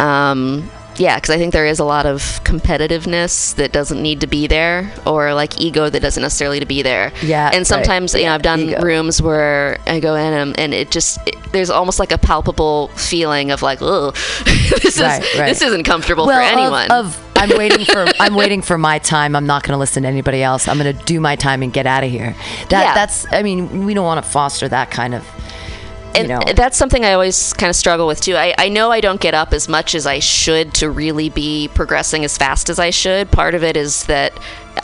Um, yeah, because I think there is a lot of competitiveness that doesn't need to be there, or like ego that doesn't necessarily to be there. Yeah, and sometimes right. you know I've done Ego. rooms where I go in and, and it just it, there's almost like a palpable feeling of like, oh, this Right, is right. this isn't comfortable for of- anyone. Of, I'm waiting for I'm waiting for my time. I'm not going to listen to anybody else. I'm going to do my time and get out of here. That Yeah. that's I mean we don't want to foster that kind of you and know. that's something I always kind of struggle with too. I, I know I don't get up as much as I should to really be progressing as fast as I should. Part of it is that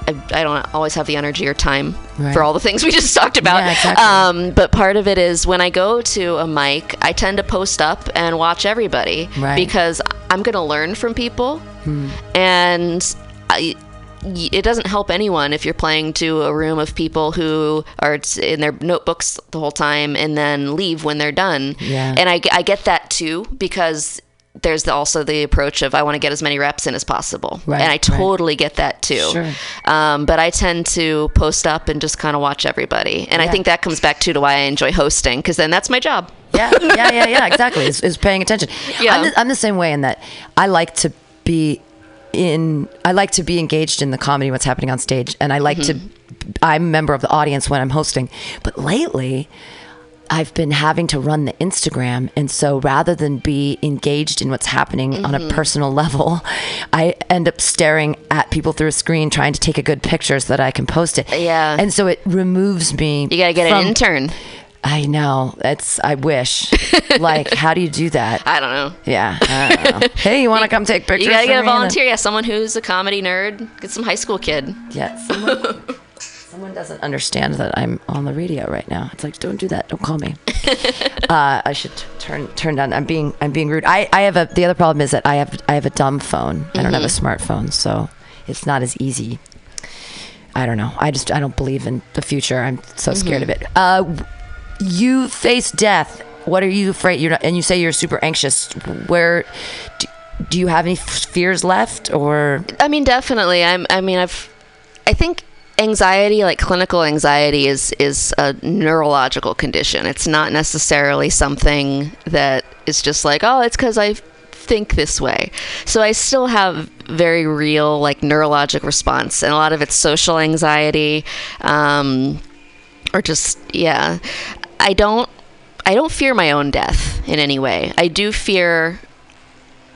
I, I don't always have the energy or time Right. for all the things we just talked about. Yeah, exactly. um, but part of it is when I go to a mic, I tend to post up and watch everybody Right. because I'm going to learn from people. And I, it doesn't help anyone if you're playing to a room of people who are in their notebooks the whole time and then leave when they're done. Yeah. And I, I get that too because there's the, also the approach of I want to get as many reps in as possible, Right, and I right. totally get that too. Sure. Um, but I tend to post up and just kind of watch everybody, and I think that comes back to to why I enjoy hosting because then that's my job. yeah, yeah, yeah, yeah. Exactly. Is, is paying attention. Yeah. I'm the, I'm the same way in that I like to be in. I like to be engaged in the comedy, what's happening on stage, and I like to. I'm a member of the audience when I'm hosting, but lately. I've been having to run the Instagram. And so rather than be engaged in what's happening on a mm-hmm. personal level, I end up staring at people through a screen trying to take a good picture so that I can post it. Yeah. And so it removes me. You got to get from- an intern. I know. That's I wish. like, how do you do that? I don't know. Yeah. Don't know. hey, you want to come take pictures? You gotta get a me? And then- volunteer. Yeah, someone who's a comedy nerd. Get some high school kid. Yeah. Someone, someone doesn't understand that I'm on the radio right now. It's like, don't do that. Don't call me. uh, I should t- turn turn down. I'm being I'm being rude. I, I have a. The other problem is that I have I have a dumb phone. I don't have a Mm-hmm. smartphone, so it's not as easy. I don't know. I just I don't believe in the future. I'm so scared of it. Uh, you face death. What are you afraid? You're not, and you say you're super anxious. Where do, do you have any fears left, or I mean, definitely. I'm. I mean, I've. I think anxiety, like clinical anxiety, is is a neurological condition. It's not necessarily something that is just like, oh, it's because I think this way. So I still have very real like neurologic response, and a lot of it's social anxiety, um, or just yeah. I don't. I don't fear my own death in any way. I do fear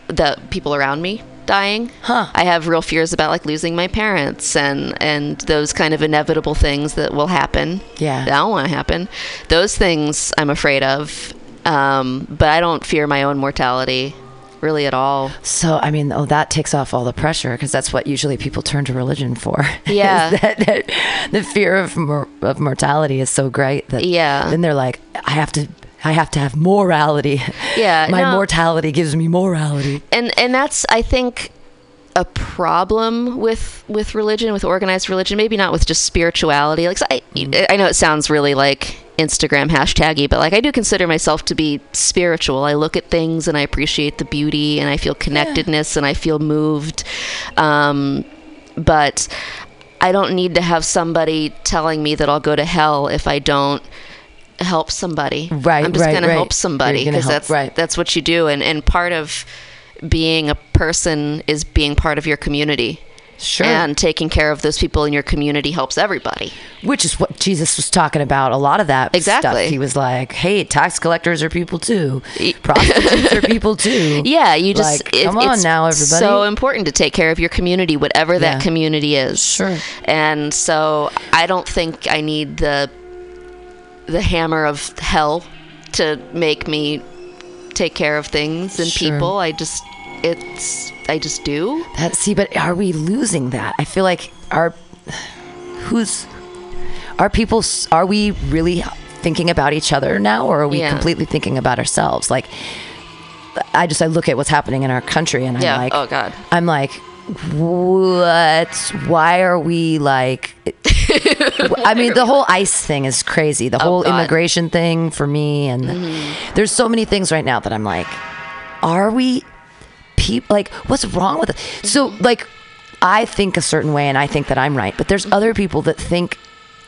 the people around me dying. Huh. I have real fears about like losing my parents and and those kind of inevitable things that will happen. Yeah. that I don't want to happen. Those things I'm afraid of. Um, but I don't fear my own mortality really at all. So I mean, oh, that takes off all the pressure because that's what usually people turn to religion for. Yeah. that, that the fear of mor- of mortality is so great that Yeah. Then they're like, I have to, I have to have morality. Yeah, my no. mortality gives me morality. and and that's I think a problem with with religion, with organized religion. Maybe not with just spirituality. Like I, I know it sounds really like Instagram hashtaggy, but like I do consider myself to be spiritual. I look at things and I appreciate the beauty, and I feel connectedness, and I feel moved. Um, but I don't need to have somebody telling me that I'll go to hell if I don't help somebody. Right, I'm just right, gonna right. help somebody because that's right. that's what you do and and part of being a person is being part of your community Sure. and taking care of those people in your community helps everybody Which is what Jesus was talking about. A lot of that Exactly. stuff. He was like, "Hey, tax collectors are people too. Prostitutes are people too." yeah you just Like, it- come on it's now, everybody. so important to take care of your community whatever that Yeah. community is Sure. and so i don't think i need the the hammer of hell to make me take care of things and Sure. people i just it's i just do That, see, but are we losing that? I feel like our who's are people are we really thinking about each other now, or are we Yeah. completely thinking about ourselves? Like, I just I look at what's happening in our country, and I'm Yeah. like, Oh, God. I'm like, what? Why are we like? I mean, the whole ICE thing is crazy. The whole Oh, God. Mm-hmm. immigration thing for me, and there's so many things right now that I'm like, are we people like what's wrong with it? So like, I think a certain way, and I think that I'm right, but there's other people that think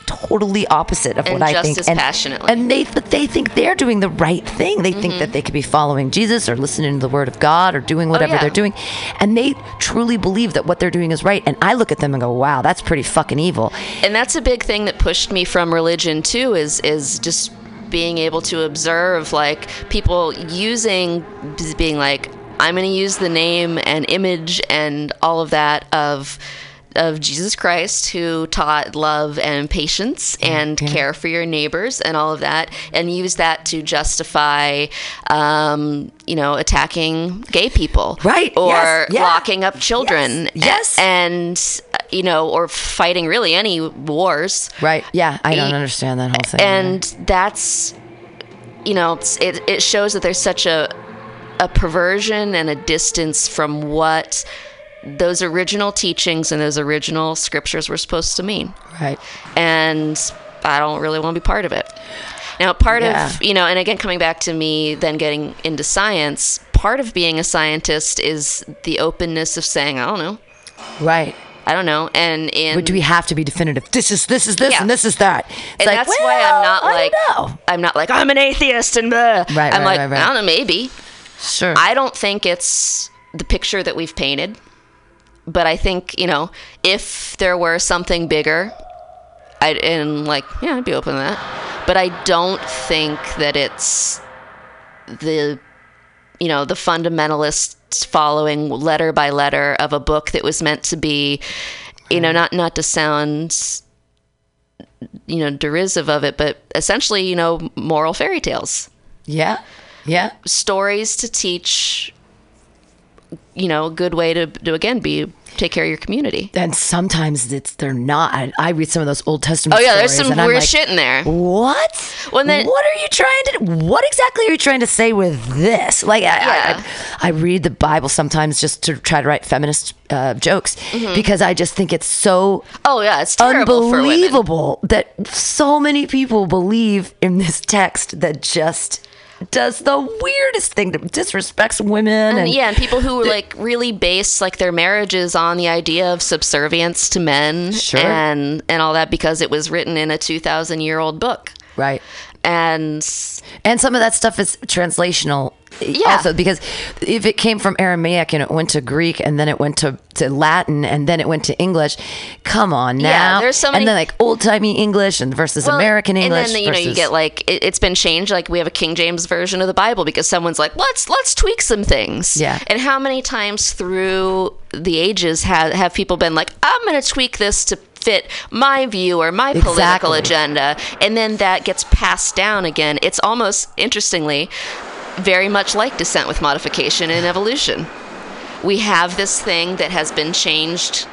totally opposite of And what I think, as and passionately. and they but they think they're doing the right thing. They think that mm-hmm. they could be following Jesus or listening to the Word of God or doing oh, whatever Oh, yeah. they're doing, and they truly believe that what they're doing is right. And I look at them and go, "Wow, that's pretty fucking evil." and that's a big thing that pushed me from religion too is is just being able to observe like people using being like i'm going to use the name and image and all of that of of Jesus Christ, who taught love and patience and yeah. care for your neighbors and all of that, and use that to justify, um, you know, attacking gay people, Right, Or yes, yeah. locking up children, Yes, yes. and you know, or fighting really any wars. Right? Yeah, I don't understand that whole thing. And that's, you know, it, it shows that there's such a, a perversion and a distance from what those original teachings and those original scriptures were supposed to mean. right. And I don't really want to be part of it. Now, part Yeah. of, you know, and again, coming back to me then getting into science, part of being a scientist is the openness of saying, I don't know. Right. I don't know. And in. But do we have to be definitive? This is this is this Yeah. and this is that. It's and like, that's well, why I'm not like. I'm not like I'm an atheist and blah. Right, I'm right, like right, right. I don't know maybe Sure. I don't think it's the picture that we've painted, but I think you know if there were something bigger, I'd and like yeah I'd be open to that, but I don't think that it's the you know the fundamentalists following letter by letter of a book that was meant to be you know not not to sound you know derisive of it but essentially you know moral fairy tales yeah. Yeah. stories to teach you know a good way to, to again be take care of your community And sometimes it's they're not. I, I read some of those Old Testament. oh yeah there's some weird like, shit in there What? Well, then- what are you trying to? What exactly are you trying to say with this? Like, I, Yeah. I, I, I read the Bible sometimes just to try to write feminist uh, jokes Mm-hmm. because I just think it's so oh yeah it's terrible for women unbelievable that so many people believe in this text that just does the weirdest thing that disrespects women and, and yeah and people who like really base like their marriages on the idea of subservience to men Sure. and and all that because it was written in a 2000 year old book right. and And some of that stuff is translational. Yeah. Also, because if it came from Aramaic and it went to Greek and then it went to, to Latin and then it went to English, come on now. Yeah, there's so many- And then like old timey English and versus Well, American English. And then you know you get like it, it's been changed. Like we have a King James version of the Bible because someone's like let's let's tweak some things. Yeah. And how many times through the ages have have people been like I'm going to tweak this to fit my view or my political Exactly. agenda and then that gets passed down again it's almost interestingly very much like descent with modification and evolution we have this thing that has been changed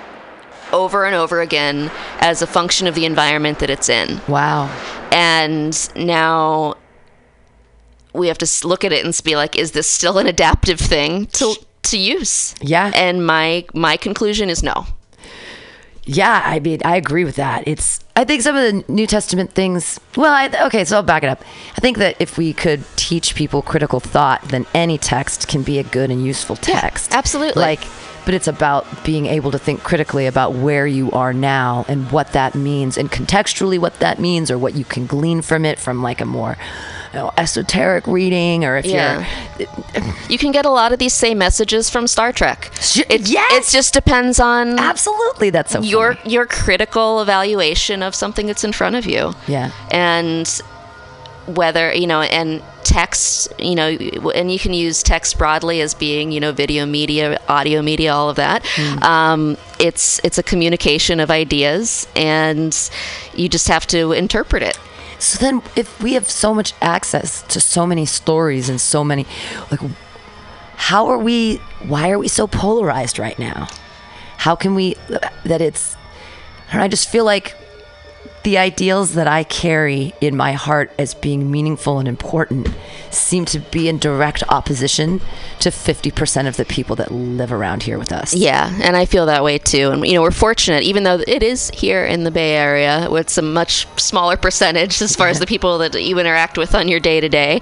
over and over again as a function of the environment that it's in wow. and now we have to look at it and be like is this still an adaptive thing to to use Yeah. and my my conclusion is no Yeah, I mean, I agree with that. It's, I think some of the New Testament things, well, I, okay, so I'll back it up. I think that if we could teach people critical thought, then any text can be a good and useful text. absolutely. Like, but it's about being able to think critically about where you are now and what that means and contextually what that means or what you can glean from it from like a more you know, esoteric reading or if Yeah. you're you can get a lot of these same messages from Star Trek it, yes! it just depends on absolutely that's so your funny. your critical evaluation of something that's in front of you Yeah. and whether you know and text you know and you can use text broadly as being you know video media audio media all of that um, it's it's a communication of ideas and you just have to interpret it So then, if we have so much access to so many stories and so many, like, how are we? Why are we so polarized right now? How can we? That it's. I just feel like the ideals that I carry in my heart as being meaningful and important seem to be in direct opposition to 50% of the people that live around here with us. Yeah, and I feel that way too. And you know, we're fortunate, even though it is here in the Bay Area, with a much smaller percentage as far as the people that you interact with on your day to day.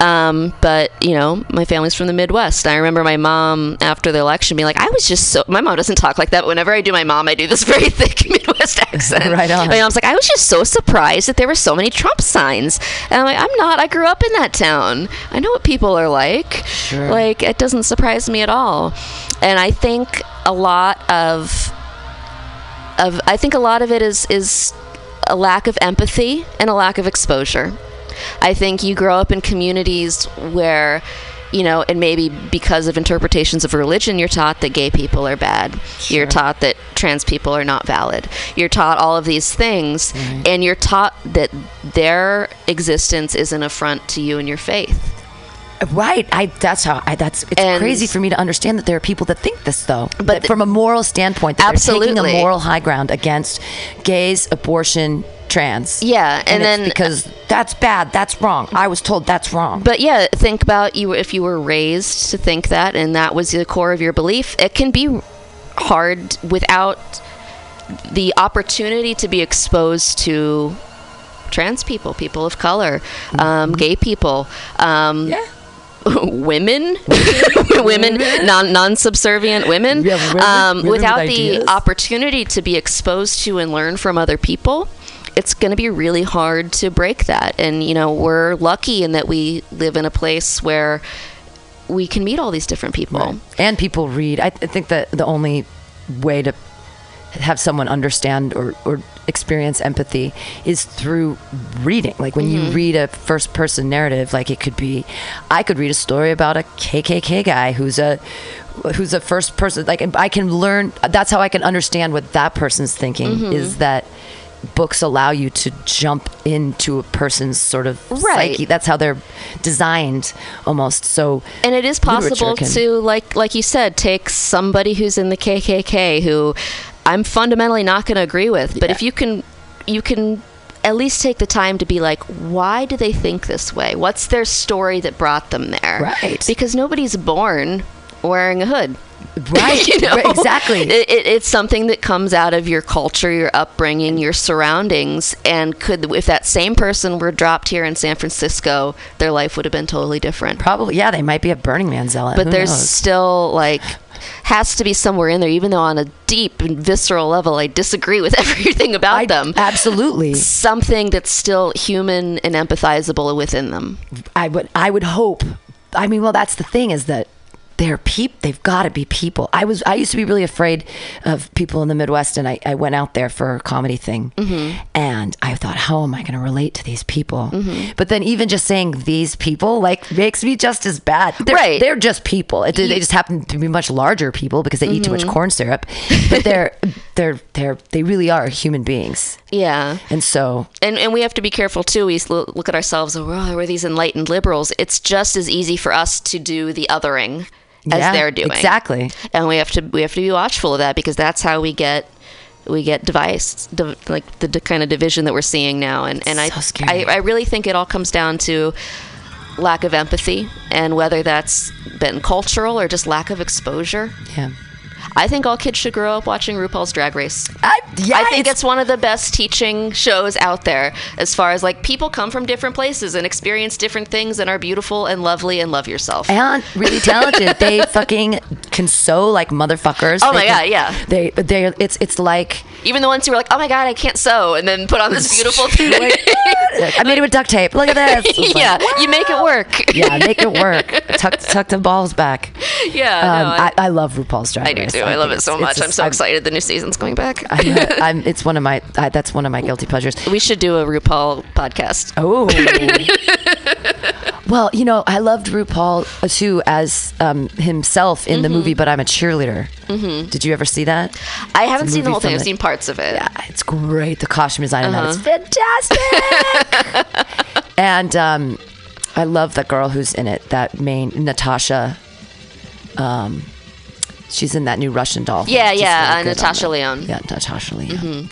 Um, But you know, my family's from the Midwest. I remember my mom after the election being like, "I was just so." My mom doesn't talk like that. But whenever I do my mom, I do this very thick Midwest accent. Right on. My mom's like, "I was just so surprised that there were so many Trump signs," and I'm like, "I'm not. I grew up in that town. I know what people are like. Sure. Like." it doesn't surprise me at all. And I think a lot of of I think a lot of it is is a lack of empathy and a lack of exposure. I think you grow up in communities where you know, and maybe because of interpretations of religion, you're taught that gay people are bad. You're taught that trans people are not valid. You're taught all of these things, and you're taught that their existence is an affront to you and your faith. Right. I that's how I that's it's And- crazy for me to understand that there are people that think this though. But the- from a moral standpoint they're taking Absolutely. a moral high ground against gays, abortion, trans. Yeah, and it's then- because that's bad, that's wrong. I was told that's wrong. But yeah, think about you if you were raised to think that and that was the core of your belief. It can be hard without the opportunity to be exposed to trans people, people of color, um, gay people. Um, Yeah. women, women, non non subservient women, Yeah, women- um, women with without the ideas. opportunity to be exposed to and learn from other people. It's going to be really hard to break that, and you know we're lucky in that we live in a place where we can meet all these different people. and people read. I, I think that the only way to have someone understand or, or experience empathy is through reading. Like when Mm-hmm. you read a first person narrative, like it could be, I could read a story about a KKK guy who's a who's a first person. Like I can learn. That's how I can understand what that person's thinking. Mm-hmm. Is that books allow you to jump into a person's sort of Right. psyche. That's how they're designed almost. So and it is possible can- to like like you said take somebody who's in the KKK who I'm fundamentally not going to agree with but Yeah. if you can you can at least take the time to be like why do they think this way what's their story that brought them there Right. because nobody's born wearing a hood Right, You know? exactly. It, it, it's something that comes out of your culture, your upbringing, your surroundings, and could if that same person were dropped here in San Francisco, their life would have been totally different Probably, yeah, they might be a Burning Man zealot. but Who there's knows? still like has to be somewhere in there even though on a deep and visceral level i disagree with everything about I- them absolutely. something that's still human and empathizable within them I would, I would hope. I mean, well, that's the thing is that they're peop. They've got to be people. I was, I used to be really afraid of people in the Midwest, and I, I went out there for a comedy thing, Mm-hmm. and I thought, how am I going to relate to these people? Mm-hmm. But then even just saying these people like makes me just as bad. They're, Right. They're just people. It, they just happen to be much larger people because they eat too Mm-hmm. much corn syrup, but they're, they're, they're, they really are human beings. yeah And so and, and we have to be careful too. We look at ourselves, oh, we're these enlightened liberals. It's just as easy for us to do the othering as yeah, they're doing. Exactly. and we have to we have to be watchful of that because that's how we get we get device div- like the d- kind of division that we're seeing now and and So I, scary. I I really think it all comes down to lack of empathy and whether that's been cultural or just lack of exposure Yeah. I think all kids should grow up watching RuPaul's Drag Race. I, yeah, I think it's one of the best teaching shows out there as far as like people come from different places and experience different things and are beautiful and lovely and love yourself. and really talented. they fucking can sew like motherfuckers. Oh They my can- God, yeah. They they it's it's like Even the ones who are like, "Oh my god, I can't sew," and then put on this beautiful thing. like, I made it with duct tape. Look at this. Like, yeah, you make it work. yeah, make it work. Tuck tuck the balls back. yeah. Um, no, I, I, I love RuPaul's Drag I do Race. too. I, love it so much. it's I'm so excited the new season's going back. I'm, I'm, it's one of my. I, that's one of my guilty pleasures. we should do a RuPaul podcast. Oh. well, you know, I loved RuPaul uh, too as um, himself in the Mm-hmm. movie, but I'm a cheerleader. Mm-hmm. Did you ever see that? I haven't seen the whole thing. I've the- seen parts of it. Yeah, it's great. The costume design in that is Uh-huh. fantastic. and um, I love the girl who's in it. That main Natasha. Um, she's in that new Russian doll. Yeah, She's yeah, really uh, Natasha. Mm-hmm. Yeah, Natasha Lyonne.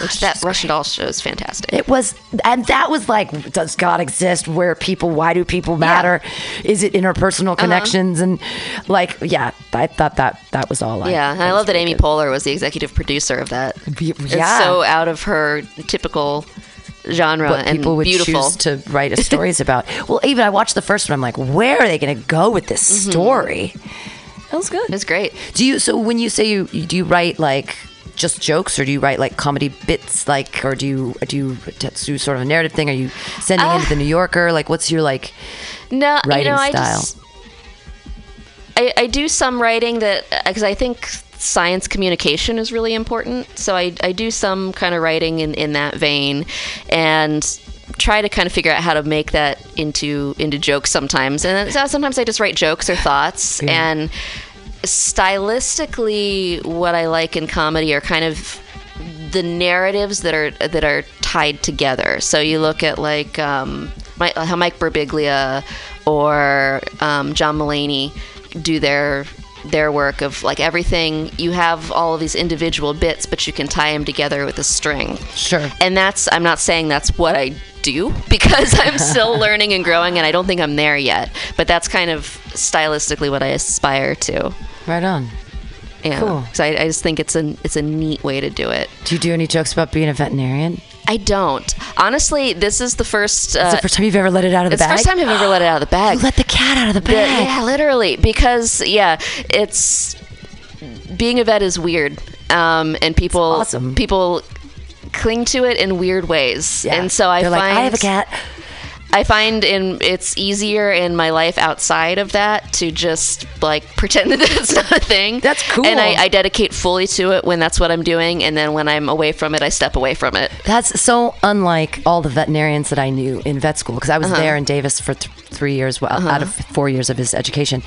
Which that Russian doll show is fantastic. It was, and that was like, does God exist? Where people? Why do people matter? Is it interpersonal Uh-huh. connections? And like, yeah, I thought that that was all. I, yeah, and I love that Amy Poehler was the executive producer of that. Be- It's yeah. so out of her typical genre what and people would beautiful. choose to write a stories about. Well, even I watched the first one. I'm like, where are they going to go with this Mm-hmm. story? That was good. It's great. Do you? So when you say you, do you write like just jokes, or do you write like comedy bits, like, or do you do you do sort of a narrative thing? Are you sending Uh, into the New Yorker? Like, what's your like? No, writing you know, I style? just I, I do some writing that because I think science communication is really important. So I, I do some kind of writing in, in that vein, and try to kind of figure out how to make that into into jokes sometimes. And sometimes I just write jokes or thoughts Yeah. and stylistically what I like in comedy are kind of the narratives that are that are tied together. So you look at like um, Mike, how Mike Birbiglia or um, John Mulaney do their their work of like everything. You have all of these individual bits, but you can tie them together with a string. Sure. And that's I'm not saying that's what I do because I'm still learning and growing, and I don't think I'm there yet. But that's kind of stylistically what I aspire to. Right on. Yeah. Cool. 'Cause I, I just think it's a it's a neat way to do it. Do you do any jokes about being a veterinarian? I don't. Honestly, this is the first. Uh, It's the first time you've ever let it out of the it's the first time I've ever let it out of the bag. You let the cat out of the The- bag. yeah, literally. Because yeah, it's being a vet is weird, um, and people awesome. people cling to it in weird ways, Yeah. and so I They're find like, I have a cat. I find in it's easier in my life outside of that to just like pretend that that's not a thing. That's cool. And I, I dedicate fully to it when that's what I'm doing, and then when I'm away from it, I step away from it. That's so unlike all the veterinarians that I knew in vet school because I was uh-huh. there in Davis for th- three years, well, uh-huh. out of four years of his education.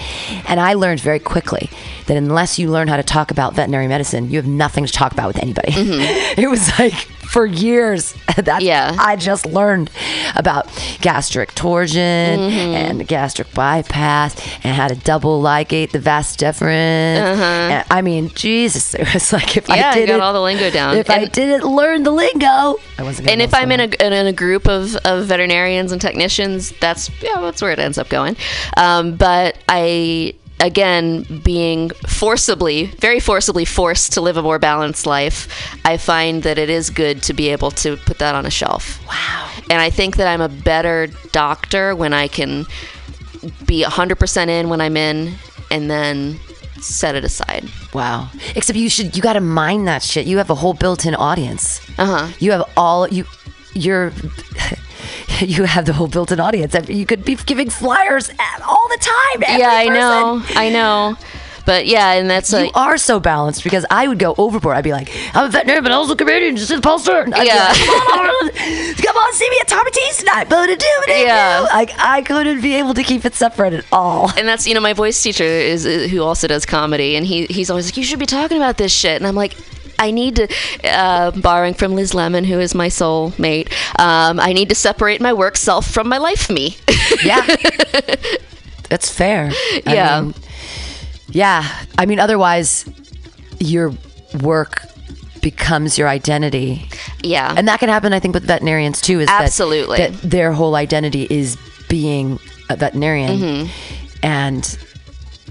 And I learned very quickly that unless you learn how to talk about veterinary medicine, you have nothing to talk about with anybody. Mm-hmm. it was like for years. That's Yeah. I just learned about gastric torsion and gastric bypass and how to double ligate the vas deferens. And, I mean, Jesus, it was like if Yeah, I didn't got all the lingo down. If I didn't learn the lingo, I wasn't. And if I'm in a in a group of, of veterinarians and technicians, that's yeah, that's where it ends up going. Um, but I again being forcibly, very forcibly forced to live a more balanced life, I find that it is good to be able to put that on a shelf. wow, And I think that I'm a better doctor when I can be 100% in when I'm in and then set it aside. wow. Except you should. You got to mind that shit. You have a whole built-in audience. Uh huh. You have all you. You're. You have the whole built-in audience. You could be giving flyers all the time. Yeah, I every know. I know. But yeah, and that's You like are so balanced because I would go overboard. I'd be like, I'm a veterinarian, but I also a comedian, just in the poster. I'd Yeah. like, come on, come on, see me at Tommy T's tonight. But to do it. Yeah. Like I couldn't be able to keep it separate at all. and that's you know my voice teacher is uh, who also does comedy and he he's always like you should be talking about this shit and i'm like I need to, uh, borrowing from Liz Lemon, who is my soul mate, um, I need to separate my work self from my life me. Yeah. That's fair. I Yeah. mean, yeah. I mean, otherwise, your work becomes your identity. yeah. And that can happen, I think, with veterinarians too. Is that- Absolutely. that, their whole identity is being a veterinarian, Mm-hmm. and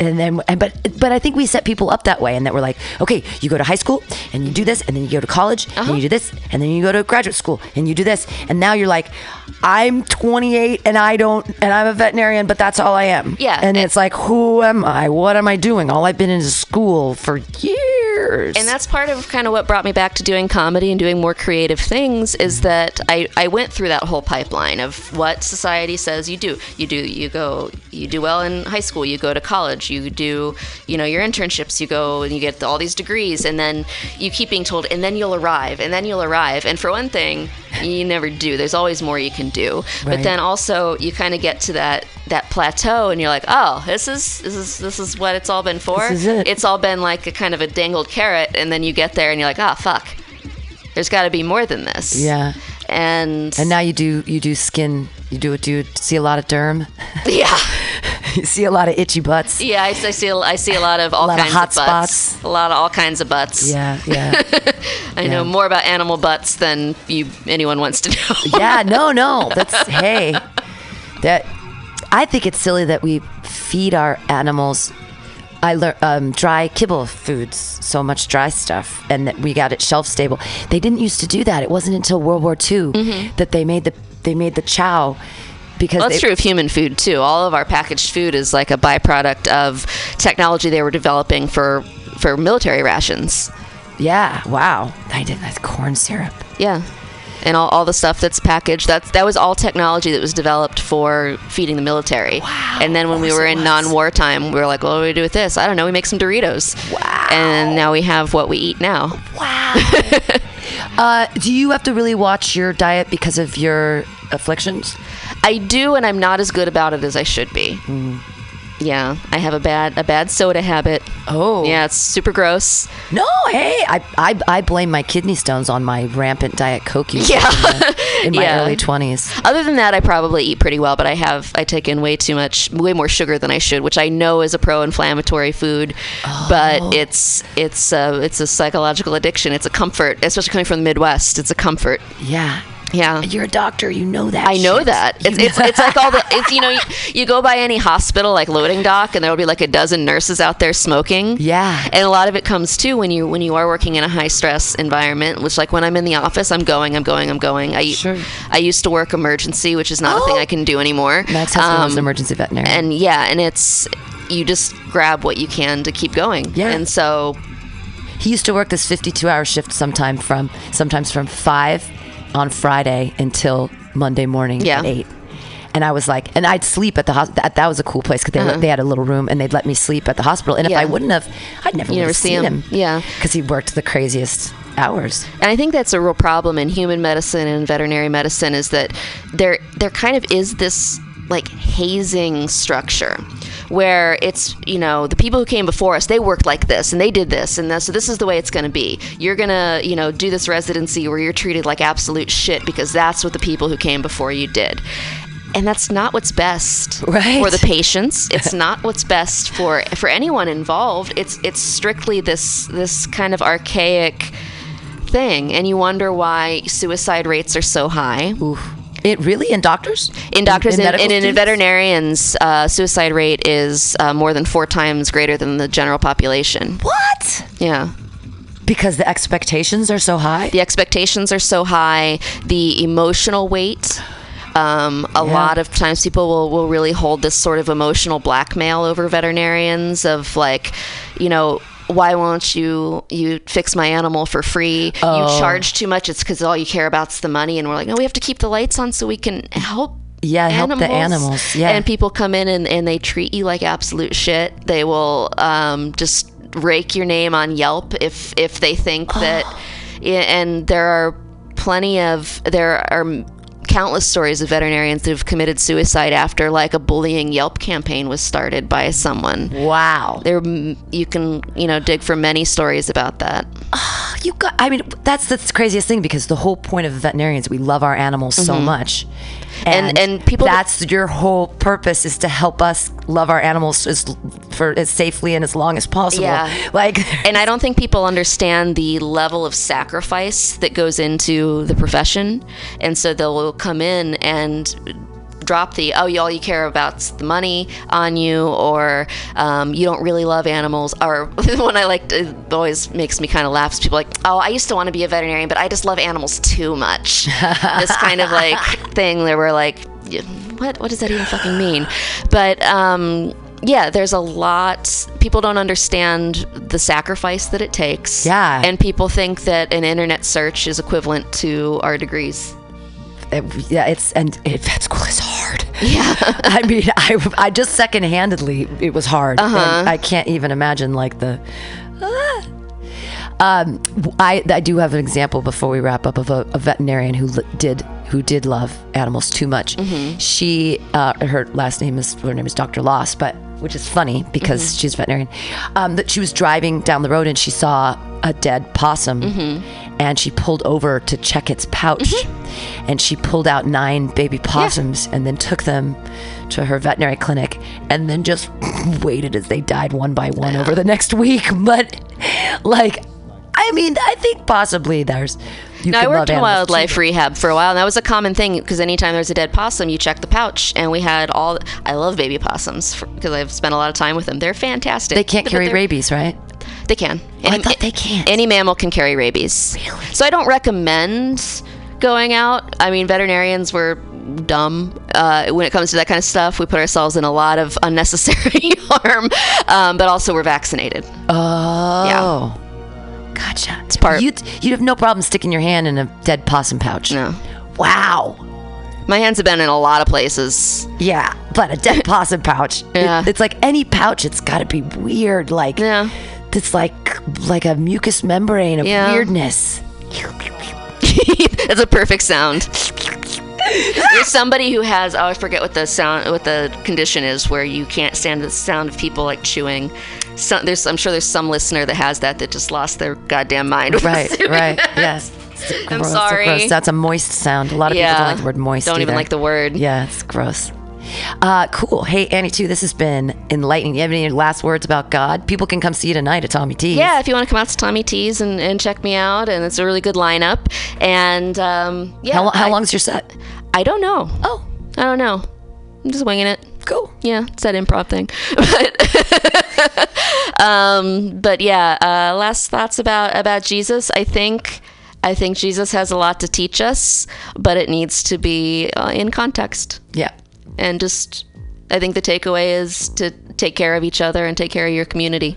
and then and but but I think we set people up that way, and that we're like, okay, you go to high school and you do this, and then you go to college Uh-huh. and you do this, and then you go to graduate school and you do this, and now you're like, I'm 28 and I don't, and I'm a veterinarian, but that's all I am. Yeah. and it's like, who am I? What am I doing? All I've been in school for years. and that's part of kind of what brought me back to doing comedy and doing more creative things is that I, I went through that whole pipeline of what society says you do you do you go you do well in high school you go to college you do you know your internships you go and you get all these degrees and then you keep being told and then you'll arrive and then you'll arrive. And for one thing you never do. There's always more you can do. But then also you kind of get to that that plateau and you're like oh this is this is this is what it's all been for. This is it. it's all been like a kind of a dangled carrot and then you get there and you're like ah fuck. There's got to be more than this. Yeah. And, And now you do you do skin. You do do you see a lot of derm. yeah you see a lot of itchy butts. yeah I, I see a, I see a lot of all lot of kinds hot of butts spots. a lot of all kinds of butts Yeah, yeah. I know more about animal butts than you anyone wants to know yeah, no, no. That's hey. That I think it's silly that we feed our animals I learned um, dry kibble foods, so much dry stuff, and that we got it shelf stable. They didn't used to do that. It wasn't until World War II that they made the they made the chow because Mm-hmm. Well, that's they, true of human food too. All of our packaged food is like a byproduct of technology they were developing for for military rations. Yeah, wow. I did that corn syrup. Yeah. And all, all the stuff that's packaged, that's that was all technology that was developed for feeding the military. Wow, And then when we were in non-war time, we were like, well, what do we do with this? I don't know. We make some Doritos. Wow. And now we have what we eat now. Wow. uh, do you have to really watch your diet because of your afflictions? I do, and I'm not as good about it as I should be. Mm. Yeah, I have a bad a bad soda habit. Oh. Yeah, it's super gross. No, hey, I, I, I blame my kidney stones on my rampant diet coke use Yeah. in, my Yeah. early 20s. Other than that, I probably eat pretty well, but I have I take in way too much, way more sugar than I should, which I know is a pro-inflammatory food, Oh. but it's it's a, it's a psychological addiction. It's a comfort, especially coming from the Midwest. It's a comfort. Yeah. Yeah. You're a doctor. You know that. I know shit. that. It's, it's, it's like all the, it's, you know, you, you go by any hospital like loading dock and there'll be like a dozen nurses out there smoking. Yeah. And a lot of it comes too when you, when you are working in a high stress environment, which like when I'm in the office, I'm going, I'm going, I'm going. I, Sure. I used to work emergency, which is not a thing Oh. I can do anymore. Ex-husband was Um, an emergency veterinarian. and yeah, and it's, you just grab what you can to keep going. Yeah. And so, He used to work this 52 hour shift sometime from sometimes from 5 on Friday until Monday morning Yeah. at 8. And I was like, and I'd sleep at the hospital. That, that was a cool place because they, let- they had a little room and they'd let me sleep at the hospital. And if Uh-huh. Yeah. I wouldn't have, I'd never, never see seen him. him. Yeah. Because he worked the craziest hours. And I think that's a real problem in human medicine and veterinary medicine is that there there kind of is this like hazing structure where it's you know the people who came before us they worked like this and they did this and this, so this is the way it's going to be you're going to you know do this residency where you're treated like absolute shit because that's what the people who came before you did and that's not what's best Right. for the patients. It's not what's best for for anyone involved. It's it's strictly this this kind of archaic thing, and you wonder why suicide rates are so high. Oof. It really in doctors? In doctors and in students? veterinarians, uh, suicide rate is uh, more than four times greater than the general population. What? Yeah. Because the expectations are so high. The expectations are so high, the emotional weight. Um, a Yeah. lot of times people will, will really hold this sort of emotional blackmail over veterinarians of like, you know, why won't you you fix my animal for free? Oh. You charge too much. It's because all you care about is the money. And we're like, no, we have to keep the lights on so we can help. Yeah, help the animals, yeah. And people come in and, and they treat you like absolute shit. They will um, just rake your name on Yelp if if they think that. And there are plenty of there are countless stories of veterinarians who have committed suicide after like a bullying Yelp campaign was started by someone. Wow. There, you can you know dig for many stories about that. You got. I mean, that's the craziest thing because the whole point of veterinarians, we love our animals so mm-hmm. much, And- and people- That's your whole purpose is to help us love our animals as for as safely and as long as possible. Yeah. Like. And I don't think people understand the level of sacrifice that goes into the profession. And so they'll come in and drop the, oh, you all you care about's the money on you, or um, you don't really love animals. Or the one I like to, always makes me kind of laugh is people like, oh, I used to want to be a veterinarian, but I just love animals too much. this kind of like thing that we're like, what, what does that even fucking mean? But, um, yeah, there's a lot. People don't understand the sacrifice that it takes. Yeah. And people think that an internet search is equivalent to our degrees. It- yeah, it's and it, vet school is hard. Yeah. I mean, I, I just second-handedly it was hard. Uh-huh. And I can't even imagine like the. Ah. Um, I I do have an example before we wrap up of a, a veterinarian who did who did love animals too much. Mm-hmm. She uh, her last name is her name is Dr. Loss, but which is funny because Mm-hmm. she's a veterinarian. Um, that she was driving down the road and she saw a dead possum, Mm-hmm. And she pulled over to check its pouch, mm-hmm. and she pulled out nine baby possums and then took them to her veterinary clinic, and then just waited as they died one by one over the next week. But like, I mean, I think possibly there's. You Now, I worked in wildlife too. rehab for a while, and that was a common thing because anytime there's a dead possum, you check the pouch, and we had all. I love baby possums because I've spent a lot of time with them. They're fantastic. They can't But carry rabies, right? They can. I thought they can't. Any mammal can carry rabies. Really? So I don't recommend going out. I mean, veterinarians were dumb uh, when it comes to that kind of stuff. We put ourselves in a lot of unnecessary harm, um, but also we're vaccinated. Oh. Yeah. Gotcha. It's part- You'd, you'd have no problem sticking your hand in a dead possum pouch. No. Wow. My hands have been in a lot of places. Yeah, but a dead possum pouch. it- Yeah. it's like any pouch. It's got to be weird. Like, Yeah. It's like like a mucous membrane of Yeah. weirdness. That's a perfect sound. There's somebody who has oh I forget what the sound what the condition is where you can't stand the sound of people like chewing. So, there's I'm sure there's some listener that has that that just lost their goddamn mind. Right, right. that. Yes. I'm gross, sorry. gross. That's a moist sound. A lot of people don't like the word moist. Don't even like the word. Yeah, it's gross. Uh, cool. Hey, Annie, too, this has been enlightening. You have any last words about God? People can come see you tonight at Tommy T's. Yeah, if you want to come out to Tommy T's and, and check me out, and it's a really good lineup. And um, yeah, How, how I- long's your set? I don't know. Oh, I don't know. I'm just winging it. cool. Yeah, it's that improv thing. But um, but yeah, uh, last thoughts about about Jesus. I think I think Jesus has a lot to teach us, but it needs to be uh, in context. Yeah. And just, I think the takeaway is to take care of each other and take care of your community.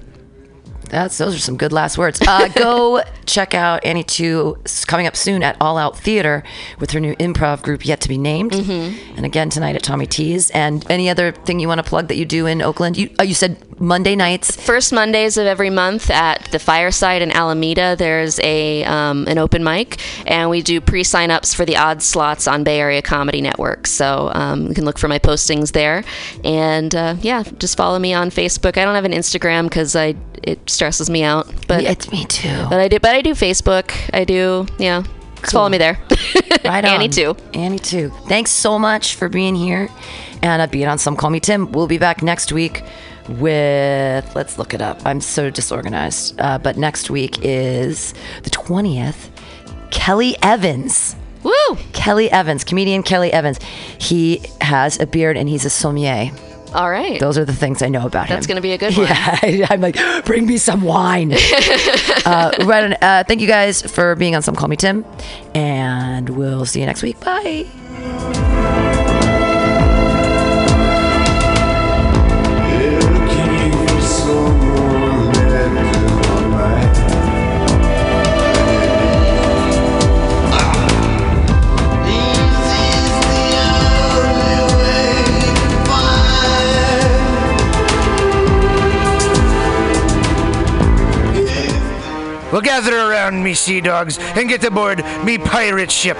That's those are some good last words. Uh, go check out Annie Two coming up soon at All Out Theater with her new improv group yet to be named, Mm-hmm. and again tonight at Tommy T's. And any other thing you want to plug that you do in Oakland? You uh, you said Monday nights. First Mondays of every month at the Fireside in Alameda, there's a um, an open mic, and we do pre sign-ups for the odd slots on Bay Area Comedy Network. So um, you can look for my postings there, and uh, yeah, just follow me on Facebook. I don't have an Instagram because I it stresses me out, but Yeah, it's me too. but I do but I do Facebook. I do yeah. Just follow me there. Right on. Annie too. Annie too. Thanks so much for being here and uh, being on Some Call Me Tim. We'll be back next week with, let's look it up. I'm so disorganized. Uh, but next week is the 20th. Kelly Evans. Woo! Kelly Evans, comedian Kelly Evans. He has a beard and he's a sommelier. All right. Those are the things I know about him. That's gonna be a good one. Yeah, I'm like, bring me some wine. uh, right on, uh, thank you guys for being on Some Call Me Tim, and we'll see you next week. Bye. Well, gather around me, sea dogs, and get aboard me pirate ship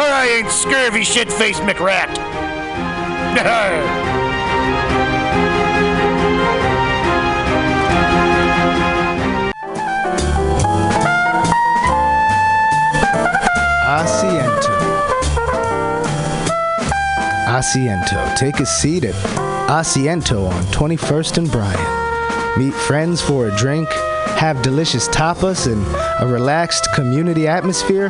I ain't scurvy shit-faced McRat. Asiento. Asiento. Take a seat at Asiento on 21st and Bryant. Meet friends for a drink, have delicious tapas, and a relaxed community atmosphere.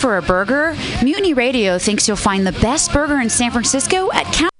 For a burger? Mutiny Radio thinks you'll find the best burger in San Francisco at Count.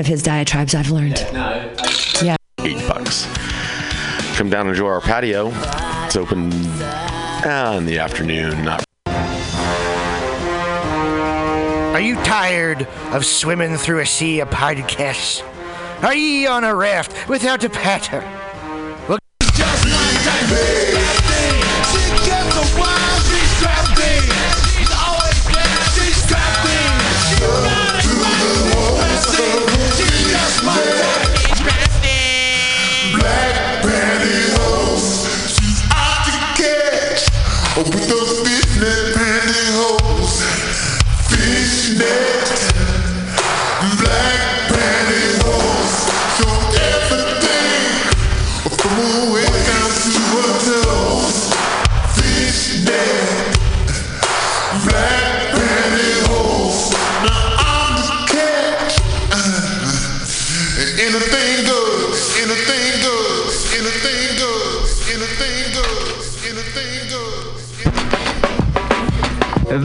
Of his diatribes I've learned. Yeah. eight bucks. Come down and enjoy our patio. It's open uh, in the afternoon. Not Are you tired of swimming through a sea of podcasts? Are ye on a raft without a paddle? Well, Black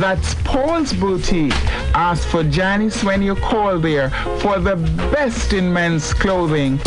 That's Paul's Boutique. Ask for Janice when you call there for the best in men's clothing.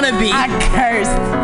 She's a wannabe. I cursed.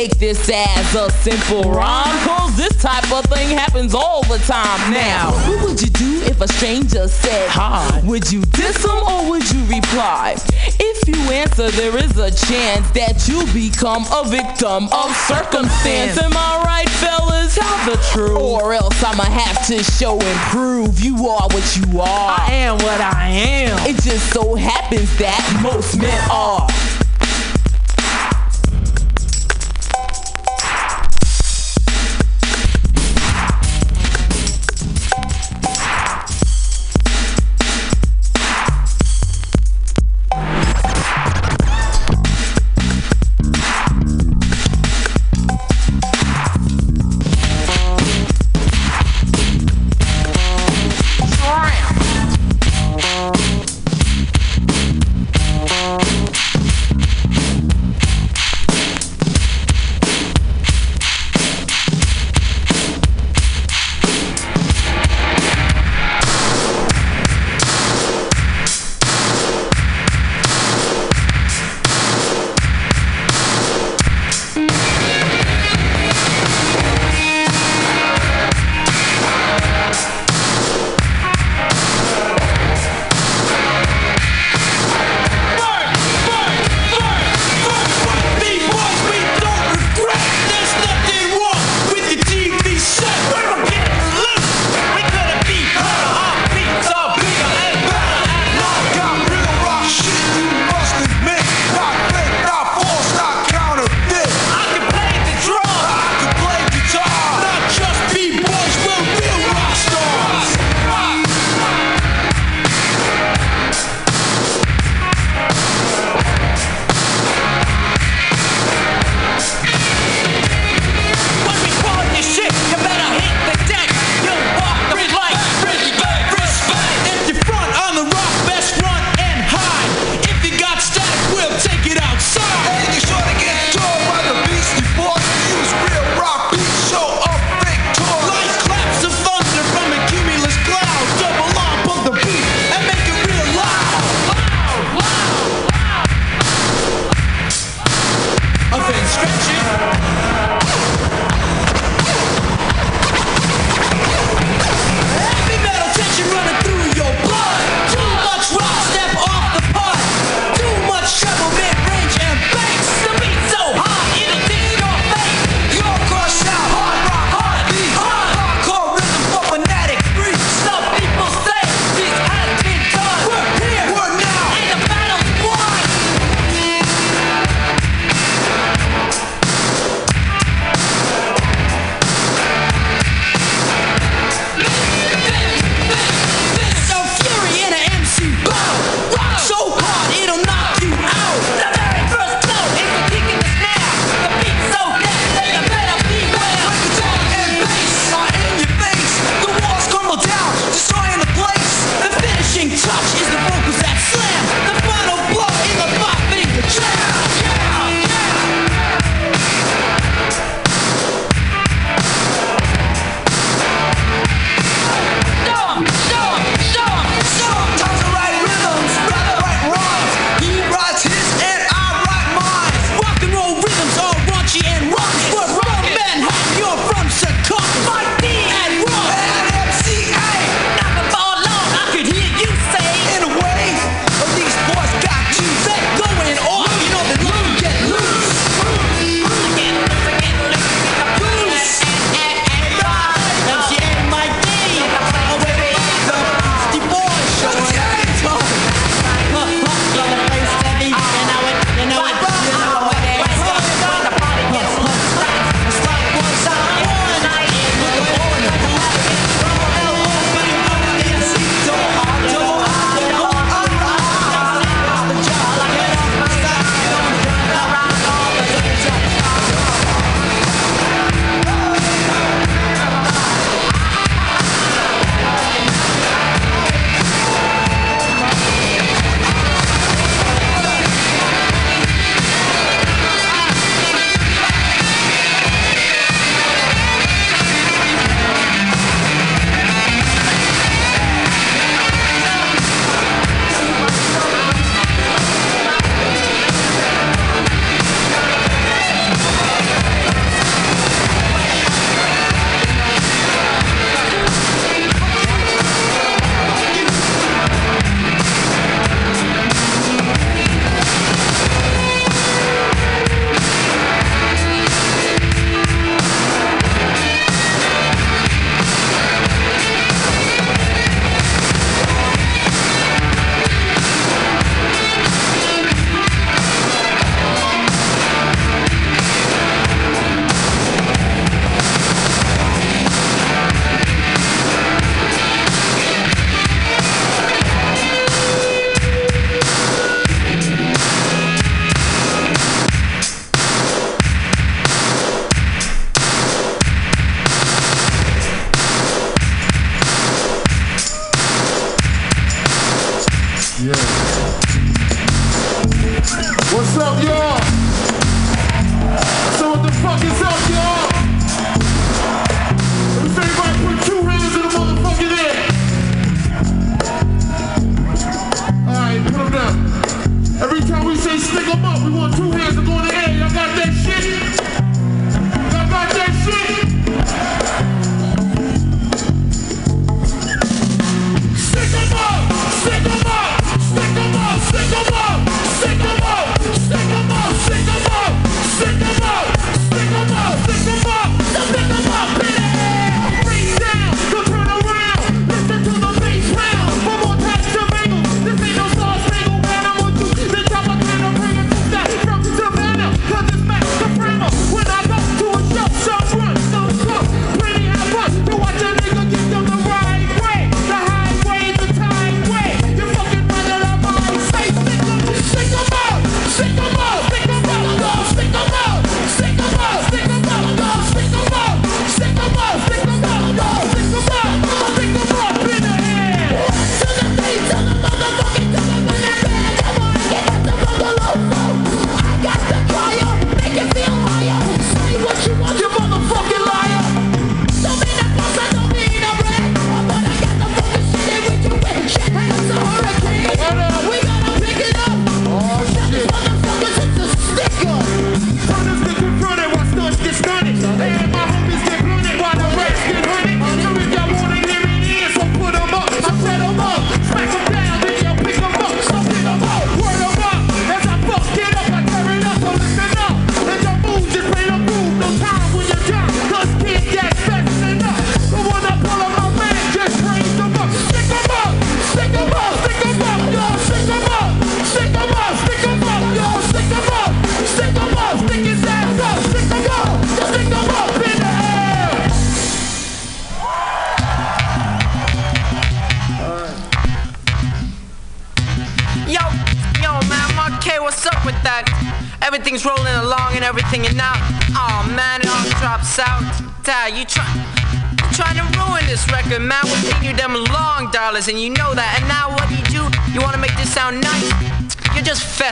Take this as a simple rhyme. Cause this type of thing happens all the time. Now, what would you do if a stranger said hi? Would you diss them or would you reply? If you answer, there is a chance that you become a victim of circumstance. Am I right, fellas? Tell the truth. Or else I'ma have to show and prove you are what you are. I am what I am. It just so happens that most men are.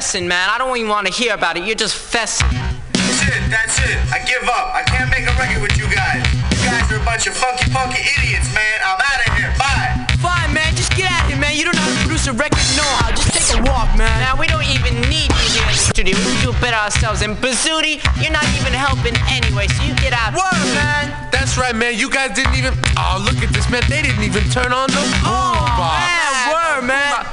fessing, man. I don't even want to hear about it. You're just fessing. That's it. That's it. I give up. I can't make a record with you guys. You guys are a bunch of funky, funky idiots, man. I'm out of here. Bye. Fine, man. Just get out of here, man. You don't know how to produce a record know-how. Just take a walk, man. Now, we don't even need you here in the studio. We can do it better ourselves. And Bazooty, you're not even helping anyway, so you get out. What, man. That's right, man. You guys didn't even... Oh, look at this, man. They didn't even turn on the... Oh, man. Word, man.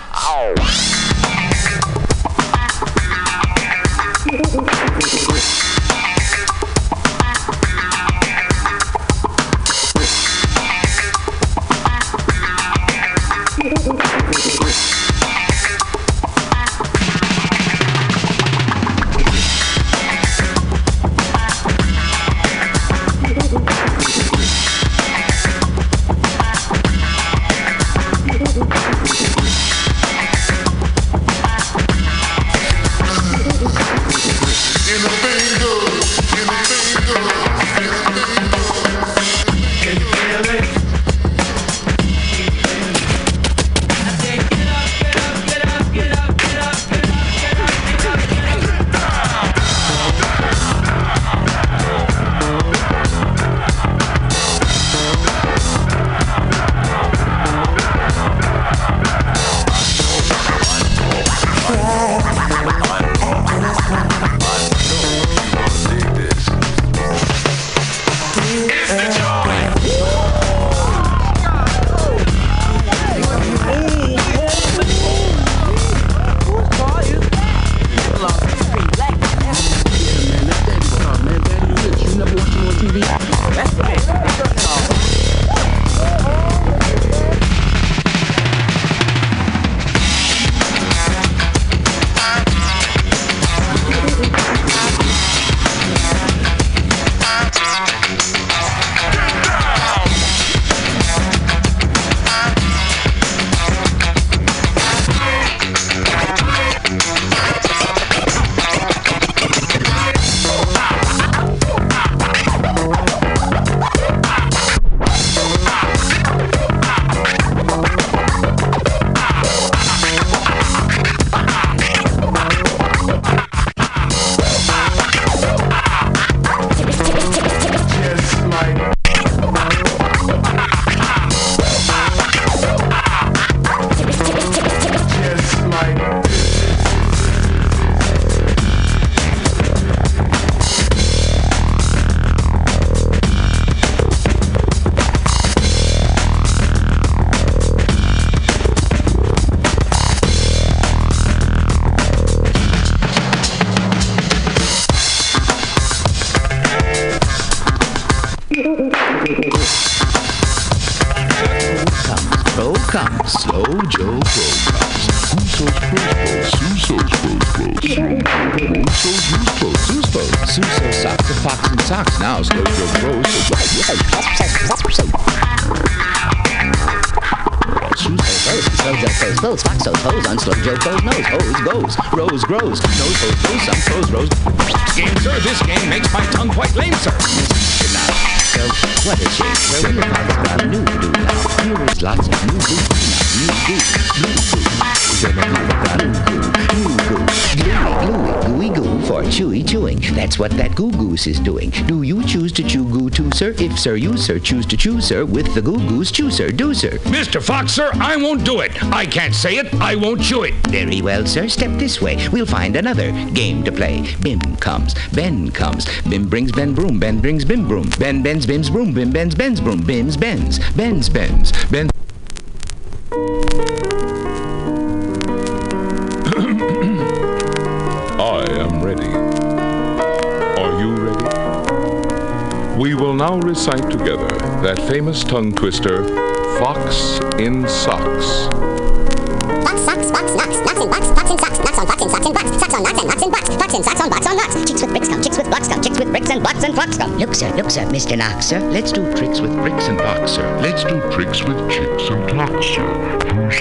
Sir? You sir choose to chew, sir, with the goo goose, chew, sir, do, sir. Mr. Fox, sir, I won't do it. I can't say it. I won't chew it. Very well, sir. Step this way. We'll find another game to play. Bim comes. Ben comes. Bim brings Ben broom. Ben brings Bim broom. Ben bends Bim's broom. Bim bends Ben's broom. Bim's bends. Ben's bends. Ben. Will now together that famous tongue twister, Fox in Socks. Fox, socks, fox, knocks, knocks in box, fox in socks, knocks on fox in socks in box, socks on knocks and knocks in box, fox in socks on box on knocks, chicks with bricks come, chicks with blocks come, chicks with bricks and blocks and blocks come. Look, sir, look, sir, Mr. Knox, sir. Let's do tricks with bricks and blocks, sir. Let's do tricks with chicks and clocks, sir. Who's